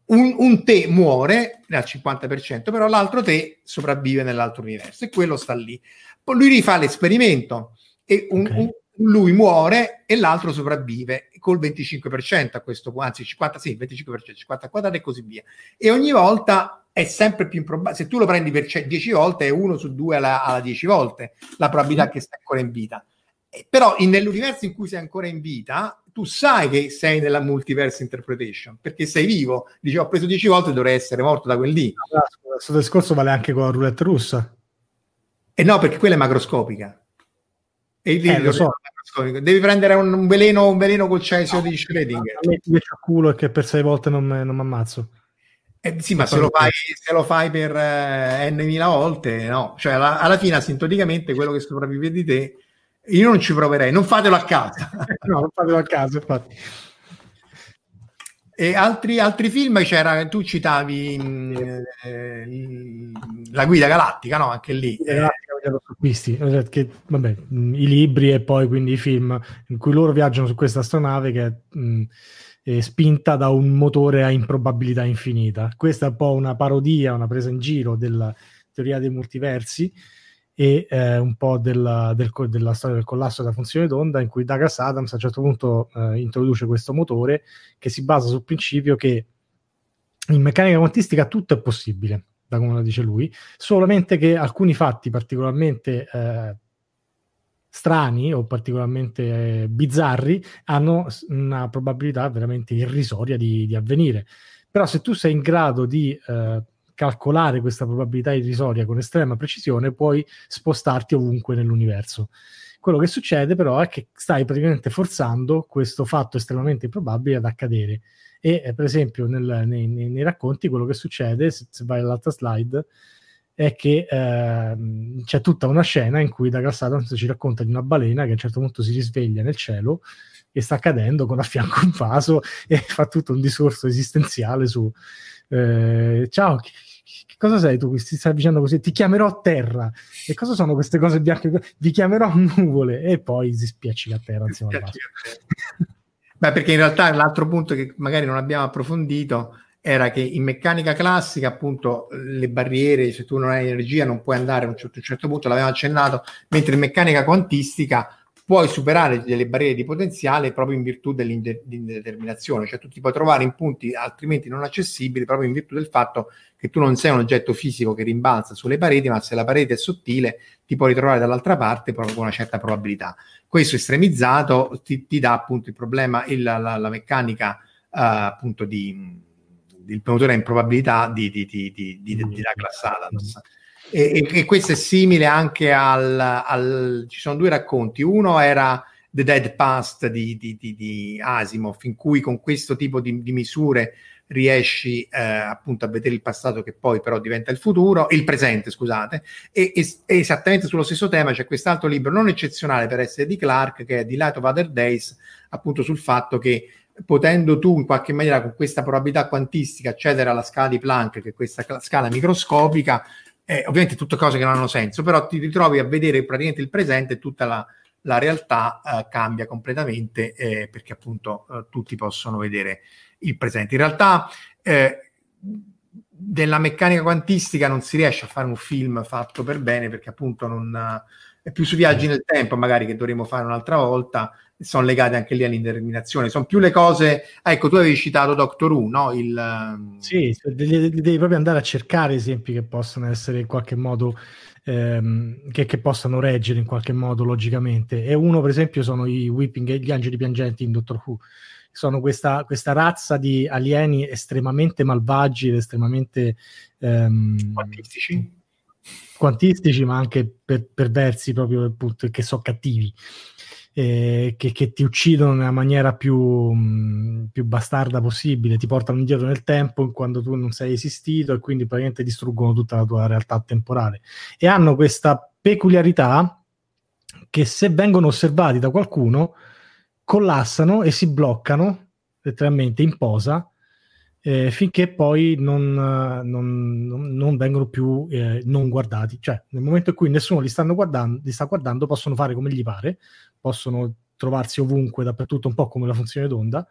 un, un, te muore al 50%, però l'altro te sopravvive nell'altro universo e quello sta lì. Poi lui rifà l'esperimento e un, okay. un, lui muore e l'altro sopravvive col 25% a questo punto, anzi 50, sì, 25%, 54 e così via. E ogni volta è sempre più improbabile, se tu lo prendi per 10 volte è 1 su 2 alla, alla 10 volte la probabilità mm. che stai ancora in vita. Eh, però in, nell'universo in cui sei ancora in vita, tu sai che sei nella multiverse interpretation perché sei vivo. Dici, ho preso 10 volte, dovrei essere morto da quel lì. questo discorso vale anche con la roulette russa. E eh no, perché quella è macroscopica. E il eh, lo so. Devi prendere un, un, veleno, un veleno col cesio no, di Schrödinger. A me mi culo e che per sei volte non mi ammazzo. Eh, sì, ma se lo, fai, se lo fai per eh, n mila volte, no. Cioè, alla, alla fine, asintoticamente, quello che sopravvive di te io non ci proverei, non fatelo a casa. [laughs] no, non fatelo a casa, infatti. E altri, altri film c'era, tu citavi eh, La guida galattica, no? Anche lì. Eh. Visti, cioè, che, vabbè, i libri e poi quindi i film in cui loro viaggiano su questa astronave che mh, è spinta da un motore a improbabilità infinita. Questa è un po' una parodia, una presa in giro della teoria dei multiversi e eh, un po' della, del, della, storia del collasso della funzione d'onda in cui Douglas Adams a un certo punto eh, introduce questo motore che si basa sul principio che in meccanica quantistica tutto è possibile, da come lo dice lui, solamente che alcuni fatti particolarmente eh, strani o particolarmente eh, bizzarri hanno una probabilità veramente irrisoria di, di, avvenire. Però se tu sei in grado di eh, calcolare questa probabilità irrisoria con estrema precisione, puoi spostarti ovunque nell'universo. Quello che succede però è che stai praticamente forzando questo fatto estremamente improbabile ad accadere. E eh, per esempio nel, nei, nei, nei, racconti quello che succede, se, se vai all'altra slide, è che eh, c'è tutta una scena in cui Douglas Adams ci racconta di una balena che a un certo punto si risveglia nel cielo e sta cadendo con a fianco un vaso [laughs] e fa tutto un discorso esistenziale su eh, ciao, che, che, cosa sei tu? Ti stai avvicinando così? Ti chiamerò a terra. E cosa sono queste cose bianche? Vi chiamerò nuvole e poi si spiaccica a terra insieme al vaso. Beh, perché in realtà l'altro punto che magari non abbiamo approfondito era che in meccanica classica, appunto, le barriere, se tu non hai energia non puoi andare a un certo, un certo punto, l'avevamo accennato, mentre in meccanica quantistica puoi superare delle barriere di potenziale proprio in virtù dell'indeterminazione, cioè tu ti puoi trovare in punti altrimenti non accessibili proprio in virtù del fatto che tu non sei un oggetto fisico che rimbalza sulle pareti, ma se la parete è sottile ti puoi ritrovare dall'altra parte proprio con una certa probabilità. Questo estremizzato ti, ti dà appunto il problema, il, la, la, meccanica uh, appunto di, il promotore a improbabilità di, di, di, di, di, di Douglas Adams. E, e, questo è simile anche al, al, Ci sono due racconti. Uno era The Dead Past di, di, di, di Asimov, in cui con questo tipo di, misure riesci eh, appunto a vedere il passato che poi però diventa il futuro, il presente, scusate, e, e, esattamente sullo stesso tema c'è quest'altro libro non eccezionale per essere di Clark, che è The Light of Other Days, appunto sul fatto che potendo tu in qualche maniera con questa probabilità quantistica accedere alla scala di Planck, che è questa scala microscopica, eh, ovviamente tutte cose che non hanno senso, però ti ritrovi a vedere praticamente il presente e tutta la, la realtà eh, cambia completamente eh, perché appunto eh, tutti possono vedere il presente. In realtà eh, della meccanica quantistica non si riesce a fare un film fatto per bene perché appunto non, è più su viaggi nel tempo magari che dovremmo fare un'altra volta sono legate anche lì all'indeterminazione sono più le cose ecco tu avevi citato Doctor Who no? Il, ehm, sì devi, devi proprio andare a cercare esempi che possono essere in qualche modo ehm, che, che, possano reggere in qualche modo logicamente. E uno per esempio sono i Weeping gli angeli piangenti in Doctor Who. Sono questa, questa razza di alieni estremamente malvagi ed estremamente ehm, quantistici? quantistici ma anche per, perversi proprio appunto che sono cattivi eh, che, che, ti uccidono nella maniera più, mh, più, bastarda possibile, ti portano indietro nel tempo quando tu non sei esistito e quindi praticamente distruggono tutta la tua realtà temporale. E hanno questa peculiarità che se vengono osservati da qualcuno collassano e si bloccano letteralmente in posa eh, finché poi non, non, non vengono più eh, non guardati. Cioè, nel momento in cui nessuno li, guardando, li, sta guardando, possono fare come gli pare, possono trovarsi ovunque, dappertutto, un po' come la funzione d'onda,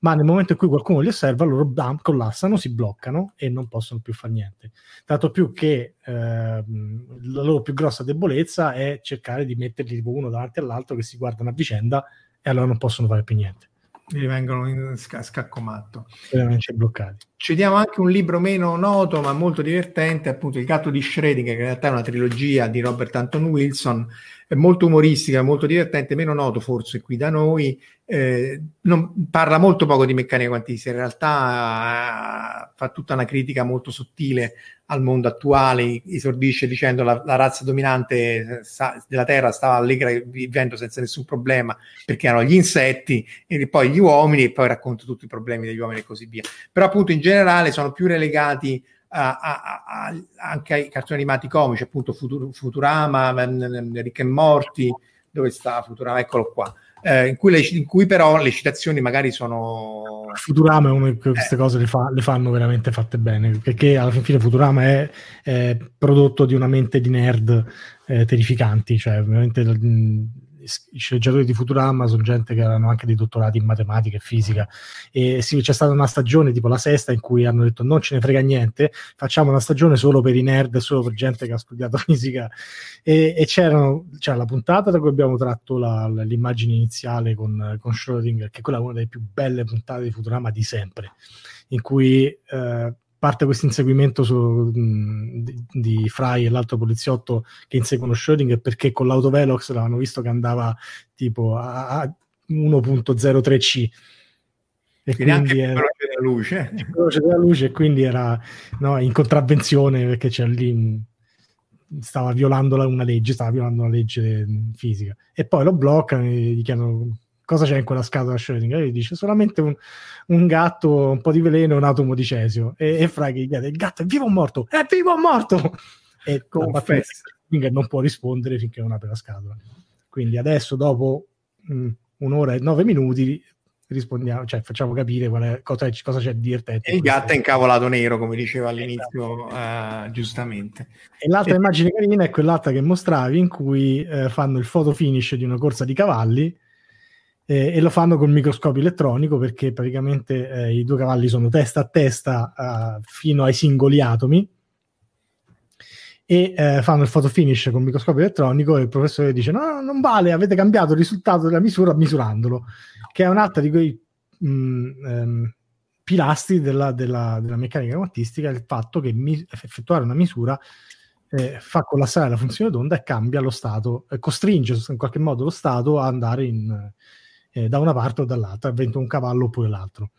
ma nel momento in cui qualcuno li osserva, loro bam, collassano, si bloccano e non possono più fare niente. Tanto più che eh, la loro più grossa debolezza è cercare di metterli tipo uno davanti all'altro che si guardano a vicenda e allora non possono fare più niente gli vengono in sc- scaccomatto. Veramente bloccati. Citiamo anche un libro meno noto ma molto divertente, appunto Il gatto di Schrödinger, che in realtà è una trilogia di Robert Anton Wilson, è molto umoristica, molto divertente, meno noto forse qui da noi, eh, non, parla molto poco di meccanica quantistica, in realtà eh, fa tutta una critica molto sottile al mondo attuale, esordisce dicendo la, la razza dominante eh, sa, della Terra stava allegra vivendo senza nessun problema perché erano gli insetti e poi gli uomini e poi racconta tutti i problemi degli uomini e così via. Però appunto in generale sono più relegati a, a, a, anche ai cartoni animati comici, appunto Futur- Futurama, Rick e Morty, dove sta Futurama? Eccolo qua eh, in, cui le, in, cui però le citazioni magari sono... Futurama è una di queste eh. cose le, fa, le, fanno veramente fatte bene, perché alla fine Futurama è, è prodotto di una mente di nerd eh, terrificanti, cioè veramente i sceneggiatori di Futurama sono gente che erano anche dei dottorati in matematica e fisica. E sì, c'è stata una stagione tipo la sesta in cui hanno detto non ce ne frega niente facciamo una stagione solo per i nerd solo per gente che ha studiato [laughs] fisica. E, e c'erano, c'era la puntata da cui abbiamo tratto la, l'immagine iniziale con, con Schrödinger che quella è una delle più belle puntate di Futurama di sempre in cui eh, parte questo inseguimento su, di, di Fry e l'altro poliziotto che inseguono Schrödinger perché con l'autovelox l'avevano visto che andava tipo a, a 1.03c e quindi, quindi era della luce. [laughs] della luce e quindi era no, in contravvenzione perché c'è lì stava violando una legge stava violando una legge fisica. E poi lo bloccano e gli chiedono cosa c'è in quella scatola Schrödinger? E dice solamente un, un, gatto, un po' di veleno e un atomo di cesio. E, e Frag gli chiede: il gatto è vivo o morto? È vivo o morto? E Schrödinger non può rispondere finché non apre la scatola. Quindi adesso, dopo mh, mm, un'ora e nove minuti, rispondiamo, cioè facciamo capire è, cosa, cosa, c'è di divertente. E il gatto è incavolato nero, come diceva all'inizio, uh, giustamente. E l'altra e... immagine carina è quell'altra che mostravi, in cui uh, fanno il photo finish di una corsa di cavalli eh, e lo fanno col microscopio elettronico perché praticamente eh, i due cavalli sono testa a testa uh, fino ai singoli atomi. E eh, fanno il photo finish con microscopio elettronico e il professore dice no, no, non vale, avete cambiato il risultato della misura misurandolo che è un'altra di quei mh, mm, ehm, pilastri della, della, della, meccanica quantistica il fatto che mi, effettuare una misura eh, fa collassare la funzione d'onda e cambia lo stato, eh, costringe in qualche modo lo stato a andare in, eh, da una parte o dall'altra, diventa un cavallo oppure l'altro.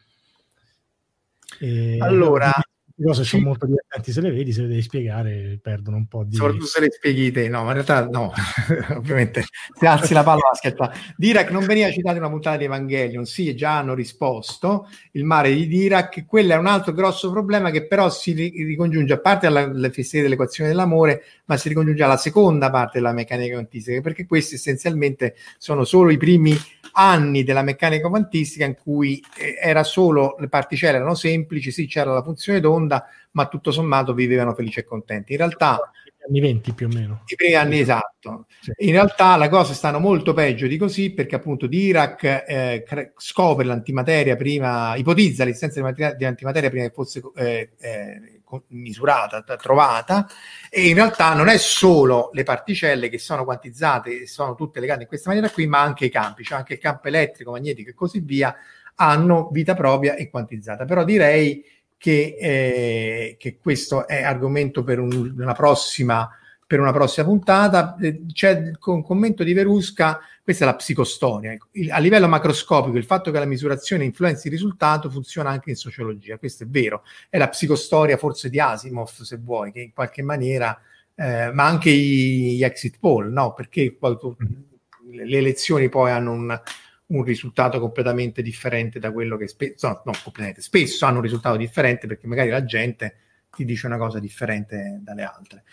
E, allora, le cose sono molto divertenti se le vedi, se le devi spiegare, perdono un po' di... Soprattutto se le spieghi te, no, ma in realtà no, [laughs] ovviamente se alzi la palla la schiaccia. Dirac non veniva citato in una puntata di Evangelion, sì, già hanno risposto, il mare di Dirac, quello è un altro grosso problema che però si ricongiunge a parte alla festiera dell'equazione dell'amore, ma si ricongiunge alla seconda parte della meccanica quantistica, perché questi essenzialmente sono solo i primi anni della meccanica quantistica in cui eh, era solo le particelle erano semplici, sì, c'era la funzione d'onda, ma tutto sommato vivevano felici e contenti. In realtà anni 20 più o meno. I primi anni esatto. Sì. In realtà le cose stanno molto peggio di così perché appunto Dirac eh, cre- scopre l'antimateria prima, ipotizza l'esistenza di, materia, di antimateria prima che fosse eh, eh, misurata, trovata e in realtà non è solo le particelle che sono quantizzate e sono tutte legate in questa maniera qui, ma anche i campi, cioè anche il campo elettrico, magnetico e così via hanno vita propria e quantizzata. Però direi che, eh, che questo è argomento per un, una, prossima, per una prossima puntata. Eh, c'è il commento di Verusca, questa è la psicostoria. Il, a livello macroscopico, il fatto che la misurazione influenzi il risultato funziona anche in sociologia, questo è vero. È la psicostoria forse di Asimov, se vuoi, che in qualche maniera, eh, ma anche gli, exit poll, no? Perché tu, le elezioni poi hanno un un risultato completamente differente da quello che spesso, no, non completamente, spesso hanno un risultato differente perché magari la gente ti dice una cosa differente dalle altre.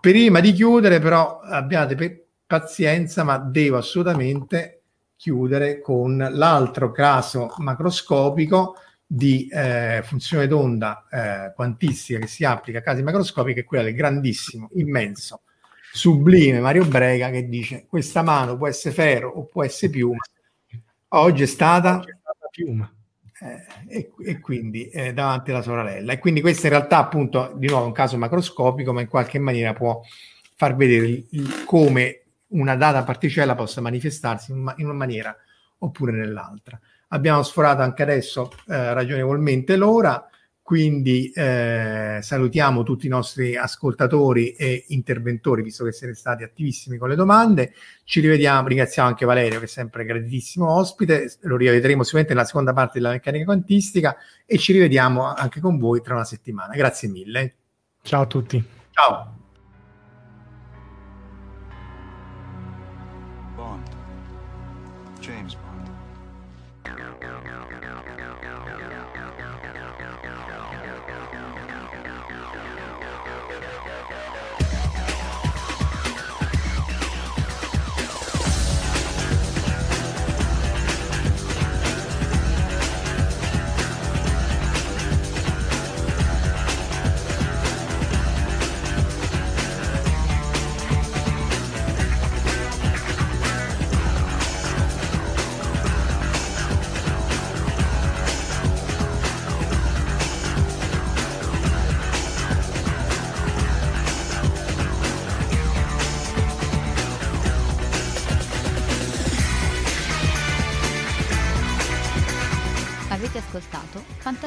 Prima di chiudere, però, abbiate pe- pazienza, ma devo assolutamente chiudere con l'altro caso macroscopico di eh, funzione d'onda eh, quantistica che si applica a casi macroscopici, è quella del grandissimo, immenso, sublime Mario Brega che dice questa mano può essere ferro o può essere piuma, Oggi è stata, Oggi è stata piuma. Eh, e, e, quindi eh, davanti alla sorella. E quindi questo in realtà appunto di nuovo è un caso macroscopico, ma in qualche maniera può far vedere il, il, come una data particella possa manifestarsi in, in, una maniera oppure nell'altra. Abbiamo sforato anche adesso eh, ragionevolmente l'ora. Quindi eh, salutiamo tutti i nostri ascoltatori e interventori, visto che siete stati attivissimi con le domande. Ci rivediamo, ringraziamo anche Valerio, che è sempre graditissimo ospite. Lo rivedremo sicuramente nella seconda parte della meccanica quantistica e ci rivediamo anche con voi tra una settimana. Grazie mille. Ciao a tutti. Ciao.